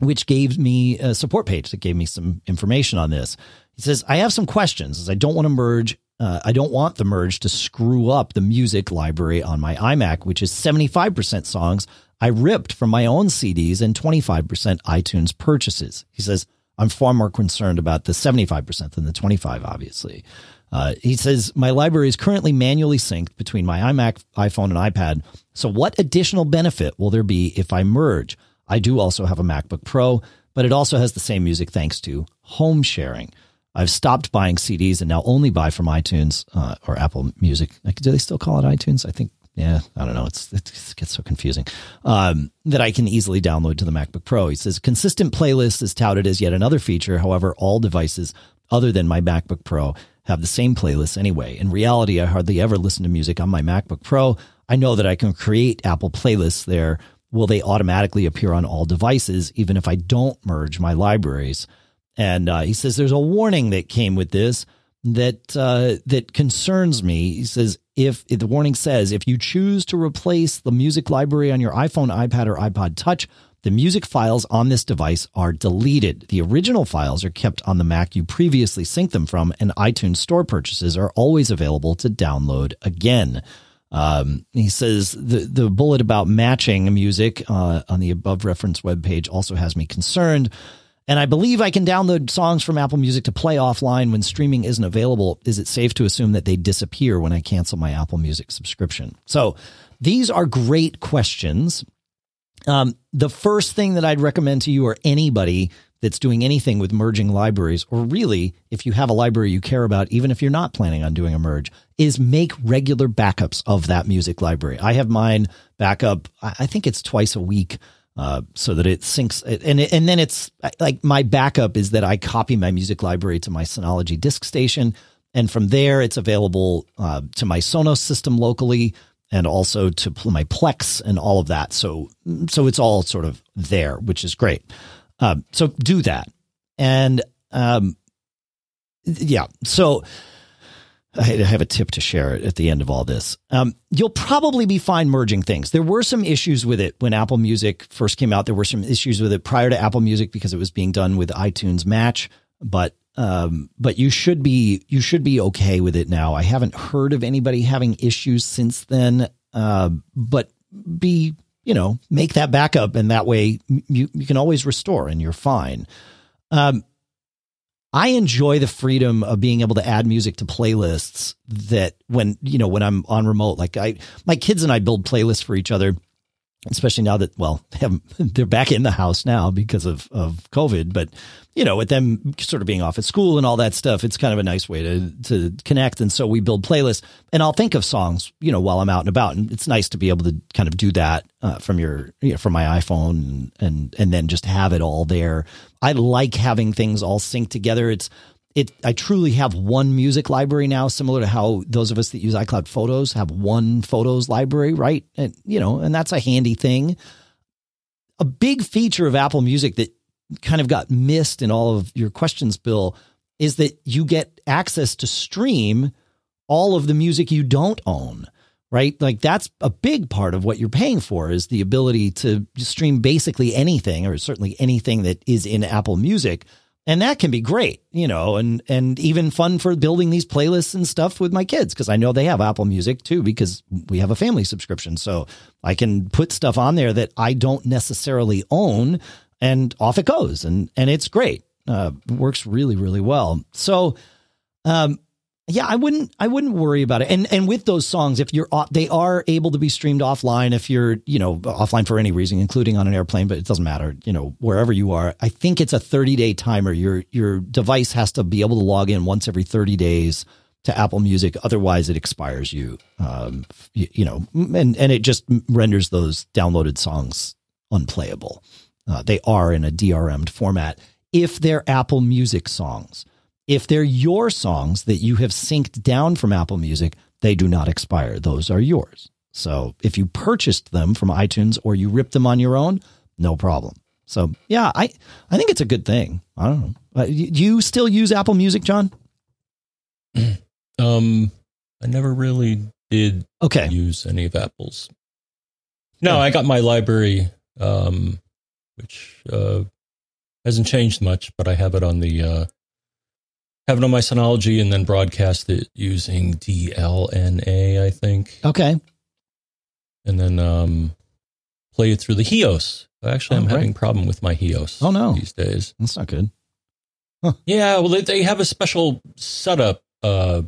which gave me a support page that gave me some information on this. He says, I have some questions I don't want to merge. Uh, I don't want the merge to screw up the music library on my iMac, which is 75% songs I ripped from my own CDs and 25% iTunes purchases. He says, I'm far more concerned about the 75% than the 25, obviously. Uh, he says, My library is currently manually synced between my iMac, iPhone, and iPad. So, what additional benefit will there be if I merge? I do also have a MacBook Pro, but it also has the same music thanks to home sharing. I've stopped buying CDs and now only buy from iTunes uh, or Apple Music. Do they still call it iTunes? I think. Yeah, I don't know. It's it gets so confusing. Um, that I can easily download to the MacBook Pro. He says consistent playlist is touted as yet another feature. However, all devices other than my MacBook Pro have the same playlists anyway. In reality, I hardly ever listen to music on my MacBook Pro. I know that I can create Apple playlists there will they automatically appear on all devices, even if I don't merge my libraries? And uh, he says there's a warning that came with this that uh, that concerns me. He says if, if the warning says if you choose to replace the music library on your iPhone, iPad, or iPod Touch, the music files on this device are deleted. The original files are kept on the Mac you previously synced them from, and iTunes Store purchases are always available to download again. Um, he says the the bullet about matching music uh, on the above reference webpage also has me concerned. And I believe I can download songs from Apple Music to play offline when streaming isn't available. Is it safe to assume that they disappear when I cancel my Apple Music subscription? So these are great questions. Um, the first thing that I'd recommend to you or anybody that's doing anything with merging libraries, or really if you have a library you care about, even if you're not planning on doing a merge, is make regular backups of that music library. I have mine backup, I think it's twice a week. Uh, so that it syncs and and then it's like my backup is that I copy my music library to my Synology disk station, and from there it's available uh, to my Sonos system locally and also to my Plex and all of that. So so it's all sort of there, which is great. Um, so do that. And um, yeah, so I have a tip to share at the end of all this. Um, you'll probably be fine merging things. There were some issues with it when Apple Music first came out. There were some issues with it prior to Apple Music because it was being done with iTunes Match, but um, but you should be you should be okay with it now. I haven't heard of anybody having issues since then. Uh, but be you know, make that backup, and that way you you can always restore, and you're fine. Um, I enjoy the freedom of being able to add music to playlists that when you know when I'm on remote, like I my kids and I build playlists for each other especially now that well they they're back in the house now because of of COVID. But you know, with them sort of being off at school and all that stuff, it's kind of a nice way to to connect. And so we build playlists, and I'll think of songs, you know, while I'm out and about, and it's nice to be able to kind of do that uh, from your you know, from my iPhone and and and then just have it all there. I like having things all synced together. It's it I truly have one music library now, similar to how those of us that use iCloud Photos have one photos library, right? And you know, and that's a handy thing. A big feature of Apple Music that kind of got missed in all of your questions, Bill, is that you get access to stream all of the music you don't own right? Like that's a big part of what you're paying for is the ability to stream basically anything or certainly anything that is in Apple Music and that can be great, you know, and and even fun for building these playlists and stuff with my kids because I know they have Apple Music too because we have a family subscription, so I can put stuff on there that I don't necessarily own, and off it goes, and and it's great, uh, works really really well. So, um, yeah, I wouldn't I wouldn't worry about it. And and with those songs, if you're they are able to be streamed offline if you're, you know, offline for any reason, including on an airplane, but it doesn't matter, you know, wherever you are. I think it's a 30-day timer. Your your device has to be able to log in once every 30 days to Apple Music, otherwise it expires you. Um, you, you know, and and it just renders those downloaded songs unplayable. Uh, they are in a DRM'd format if they're Apple Music songs. If they're your songs that you have synced down from Apple Music, they do not expire. Those are yours. So if you purchased them from iTunes or you ripped them on your own, no problem. So yeah, I I think it's a good thing. I don't know. Uh, do you still use Apple Music, John? Um, I never really did. Okay. Use any of Apple's. No, I got my library, um, which uh, hasn't changed much, but I have it on the uh, have it on my Synology and then broadcast it using DLNA, I think. Okay. And then um, play it through the HEOS. Actually, I'm oh, right. having problem with my HEOS. Oh no, these days. That's not good. Huh. Yeah, well, they, they have a special setup. Uh,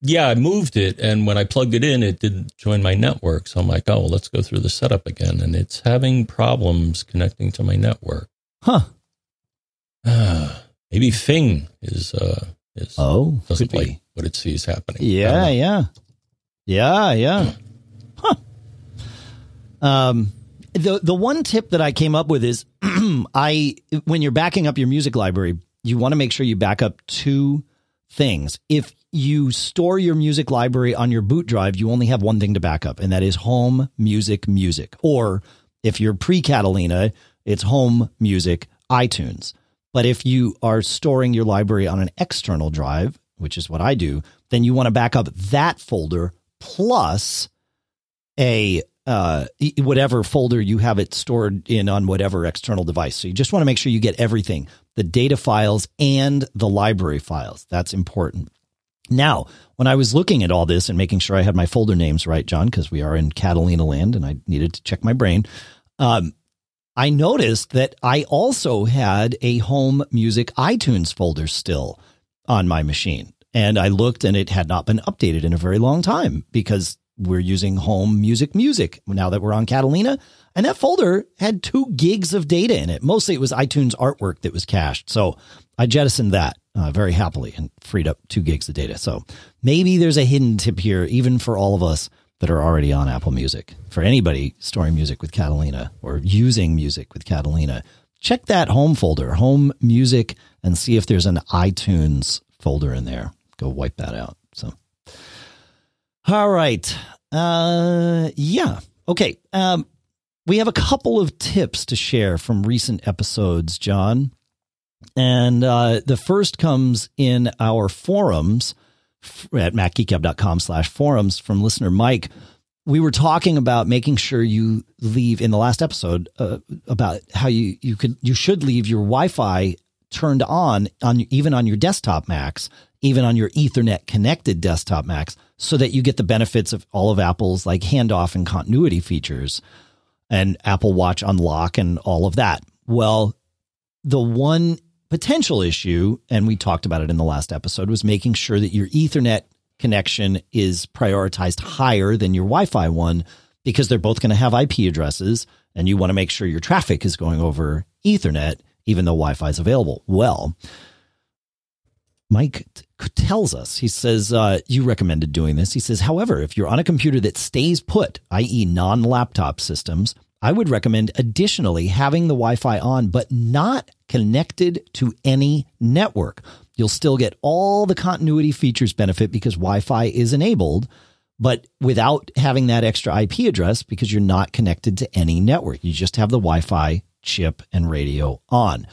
yeah, I moved it, and when I plugged it in, it didn't join my network. So I'm like, oh, well, let's go through the setup again, and it's having problems connecting to my network. Huh. Maybe Fing is uh is oh doesn't like what it sees happening. Yeah, yeah, yeah, yeah. Huh. Um, the the one tip that I came up with is I when you're backing up your music library, you want to make sure you back up two things. If you store your music library on your boot drive, you only have one thing to back up, and that is home music music or If you're pre Catalina, it's home, music, iTunes. But if you are storing your library on an external drive, which is what I do, then you want to back up that folder plus a uh, whatever folder you have it stored in on whatever external device. So you just want to make sure you get everything the data files and the library files. That's important. Now, when I was looking at all this and making sure I had my folder names right, John, because we are in Catalina land and I needed to check my brain, um, I noticed that I also had a home music iTunes folder still on my machine. And I looked and it had not been updated in a very long time because we're using home music music now that we're on Catalina. And that folder had two gigs of data in it. Mostly it was iTunes artwork that was cached. So I jettisoned that uh, very happily and freed up two gigs of data. So maybe there's a hidden tip here, even for all of us that are already on Apple Music. For anybody storing music with Catalina or using music with Catalina, check that home folder, home music, and see if there's an iTunes folder in there. Go wipe that out. All right. Uh, yeah. Okay. Um, we have a couple of tips to share from recent episodes, John. And uh, the first comes in our forums at macgeekgab.com slash forums from listener Mike. We were talking about making sure you leave in the last episode uh, about how you, you could you should leave your Wi-Fi turned on on even on your desktop Macs, even on your Ethernet connected desktop Macs, so that you get the benefits of all of Apple's like handoff and continuity features and Apple Watch unlock and all of that. Well, the one potential issue, and we talked about it in the last episode, was making sure that your Ethernet connection is prioritized higher than your Wi Fi one because they're both going to have IP addresses and you want to make sure your traffic is going over Ethernet, even though Wi Fi is available. Well, Mike tells us, he says, uh, you recommended doing this. He says, however, if you're on a computer that stays put, i.e., non laptop systems, I would recommend additionally having the Wi Fi on, but not connected to any network. You'll still get all the continuity features benefit because Wi Fi is enabled, but without having that extra IP address because you're not connected to any network. You just have the Wi Fi chip and radio on.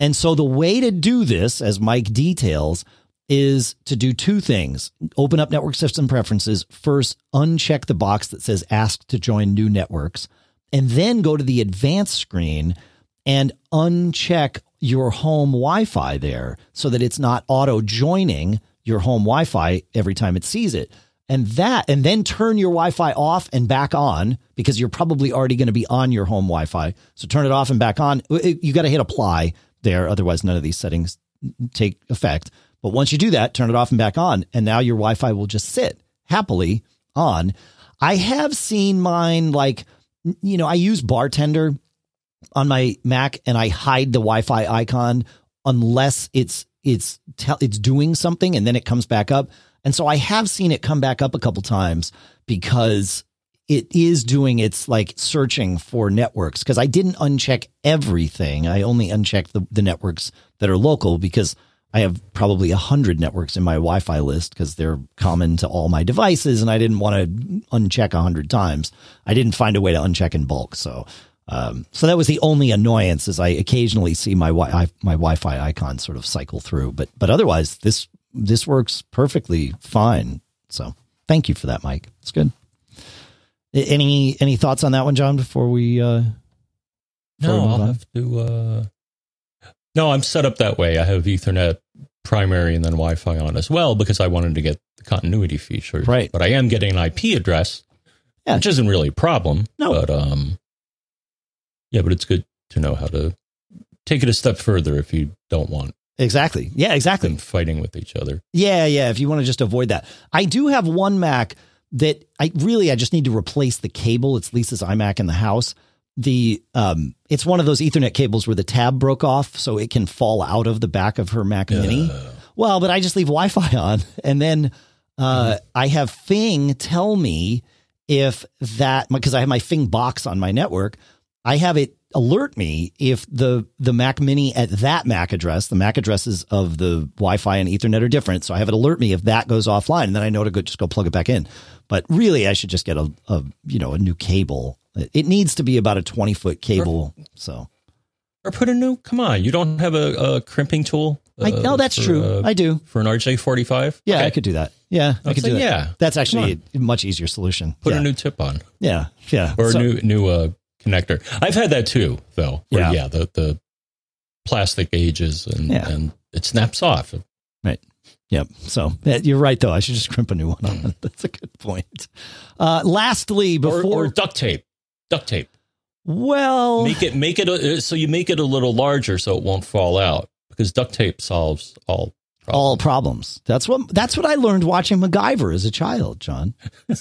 And so the way to do this, as Mike details, is to do two things. Open up network system preferences. First, uncheck the box that says ask to join new networks and then go to the advanced screen and uncheck your home Wi-Fi there so that it's not auto joining your home Wi-Fi every time it sees it. And that, and then turn your Wi-Fi off and back on because you're probably already going to be on your home Wi-Fi. So turn it off and back on. You got to hit apply there. Otherwise, none of these settings take effect. But once you do that, turn it off and back on. And now your Wi-Fi will just sit happily on. I have seen mine like you know, I use Bartender on my Mac and I hide the Wi-Fi icon unless it's it's te- it's doing something and then it comes back up. And so I have seen it come back up a couple times because it is doing its like searching for networks because I didn't uncheck everything. I only unchecked the, the networks that are local because I have probably a hundred networks in my Wi-Fi list because they're common to all my devices, and I didn't want to uncheck a hundred times. I didn't find a way to uncheck in bulk, so um, so that was the only annoyance. Is I occasionally see my wi- my Wi-Fi icon sort of cycle through, but but otherwise this this works perfectly fine. So thank you for that, Mike. It's good. Any any thoughts on that one, John? Before we uh, before no, we I'll on? have to. Uh no, I'm set up that way. I have Ethernet primary and then Wi-Fi on as well because I wanted to get the continuity feature. Right. But I am getting an IP address, yeah. which isn't really a problem. No. But um, yeah, but it's good to know how to take it a step further if you don't want Exactly. Yeah, exactly. Fighting with each other. Yeah, yeah. If you want to just avoid that. I do have one Mac that I really I just need to replace the cable. It's Lisa's iMac in the house the um it's one of those ethernet cables where the tab broke off so it can fall out of the back of her mac mini well but i just leave wi-fi on and then uh mm-hmm. i have fing tell me if that because i have my fing box on my network I have it alert me if the the Mac Mini at that MAC address, the MAC addresses of the Wi-Fi and Ethernet are different, so I have it alert me if that goes offline, and then I know to go just go plug it back in. But really, I should just get a, a you know a new cable. It needs to be about a twenty foot cable. So or put a new. Come on, you don't have a, a crimping tool. Uh, I know that's for, true. Uh, I do for an RJ forty five. Yeah, okay. I could do that. Yeah, I, could do that. Yeah, that's actually a much easier solution. Put yeah. a new tip on. Yeah, yeah, or so, a new new uh, connector. I've had that too, though. Where, yeah, yeah, the the plastic ages and yeah. and it snaps off. Right. Yep. So you're right, though. I should just crimp a new one on. That's a good point. Uh, lastly, before or, or duct tape, duct tape. Well, make it make it a, so you make it a little larger so it won't fall out because duct tape solves all problems. all problems. That's what that's what I learned watching MacGyver as a child, John.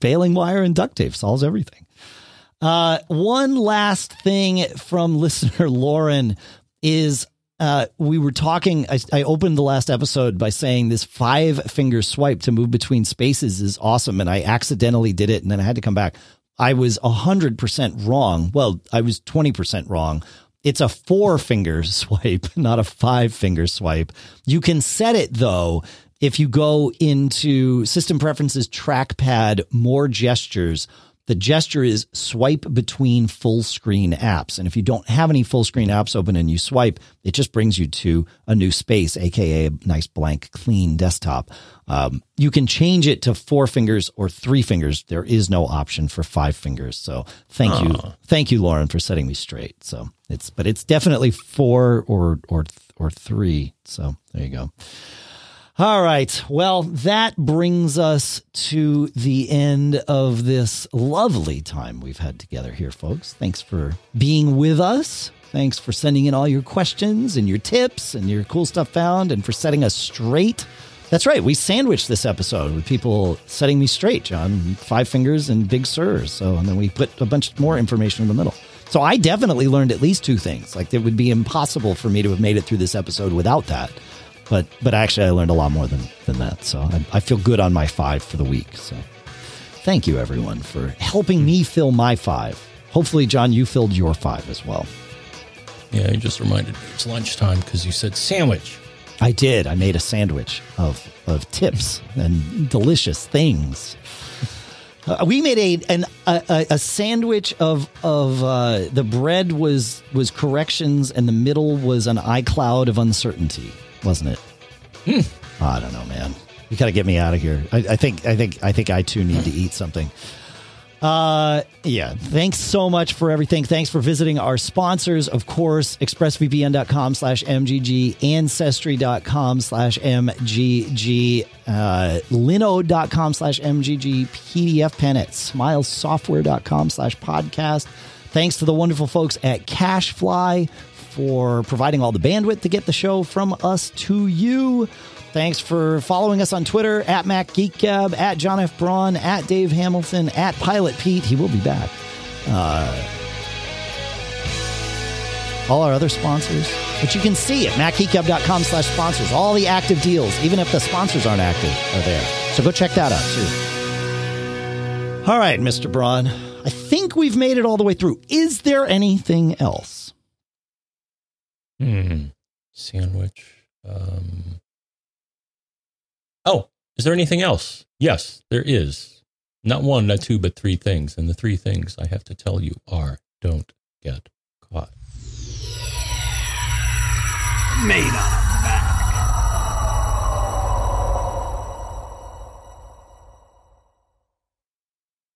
Baling wire and duct tape solves everything. Uh, one last thing from listener Lauren is uh, we were talking. I, I, opened the last episode by saying this five finger swipe to move between spaces is awesome, and I accidentally did it, and then I had to come back. I was 100% wrong. Well, I was 20% wrong. It's a four finger swipe, not a five finger swipe. You can set it though. If you go into system preferences, trackpad, more gestures, the gesture is swipe between full screen apps. And if you don't have any full screen apps open and you swipe, it just brings you to a new space, aka a nice blank, clean desktop. Um, you can change it to four fingers or three fingers. There is no option for five fingers. So thank you, thank you, Lauren, for setting me straight. So it's, but it's definitely four or or or three. So there you go. All right. Well, that brings us to the end of this lovely time we've had together here, folks. Thanks for being with us. Thanks for sending in all your questions and your tips and your cool stuff found and for setting us straight. That's right. We sandwiched this episode with people setting me straight, John. Five fingers and Big Surs. So, and then we put a bunch more information in the middle. So I definitely learned at least two things. Like it would be impossible for me to have made it through this episode without that but but actually I learned a lot more than than that. So I, I feel good on my five for the week. So thank you everyone for helping me fill my five. Hopefully, John, you filled your five as well. Yeah, you just reminded me it's lunchtime because you said sandwich. I did. I made a sandwich of of tips and delicious things. Uh, we made a an a, a sandwich of of uh, the bread was was corrections and the middle was an iCloud of uncertainty wasn't it? Hmm. I don't know, man. You got to get me out of here. I, I, think I think I think I too need to eat something. Uh, yeah. Thanks so much for everything. Thanks for visiting our sponsors, of course, expressvpn.com slash MGG, ancestry.com slash MGG, uh, linode.com slash MGG, PDF pen at smilesoftware.com slash podcast. Thanks to the wonderful folks at CacheFly for providing all the bandwidth to get the show from us to you. Thanks for following us on Twitter at Mac Geek Gab, at John F. Braun, at Dave Hamilton, at Pilot Pete. He will be back. Uh, all our other sponsors, which you can see at macgeekgab.com slash sponsors. All the active deals, even if the sponsors aren't active, are there. So go check that out too. All right, Mr. Braun. I think we've made it all the way through. Is there anything else? Hmm. Sandwich. Um. Oh, is there anything else? Yes, there is. Not one, not two, but three things. And the three things I have to tell you are don't get caught. Made up.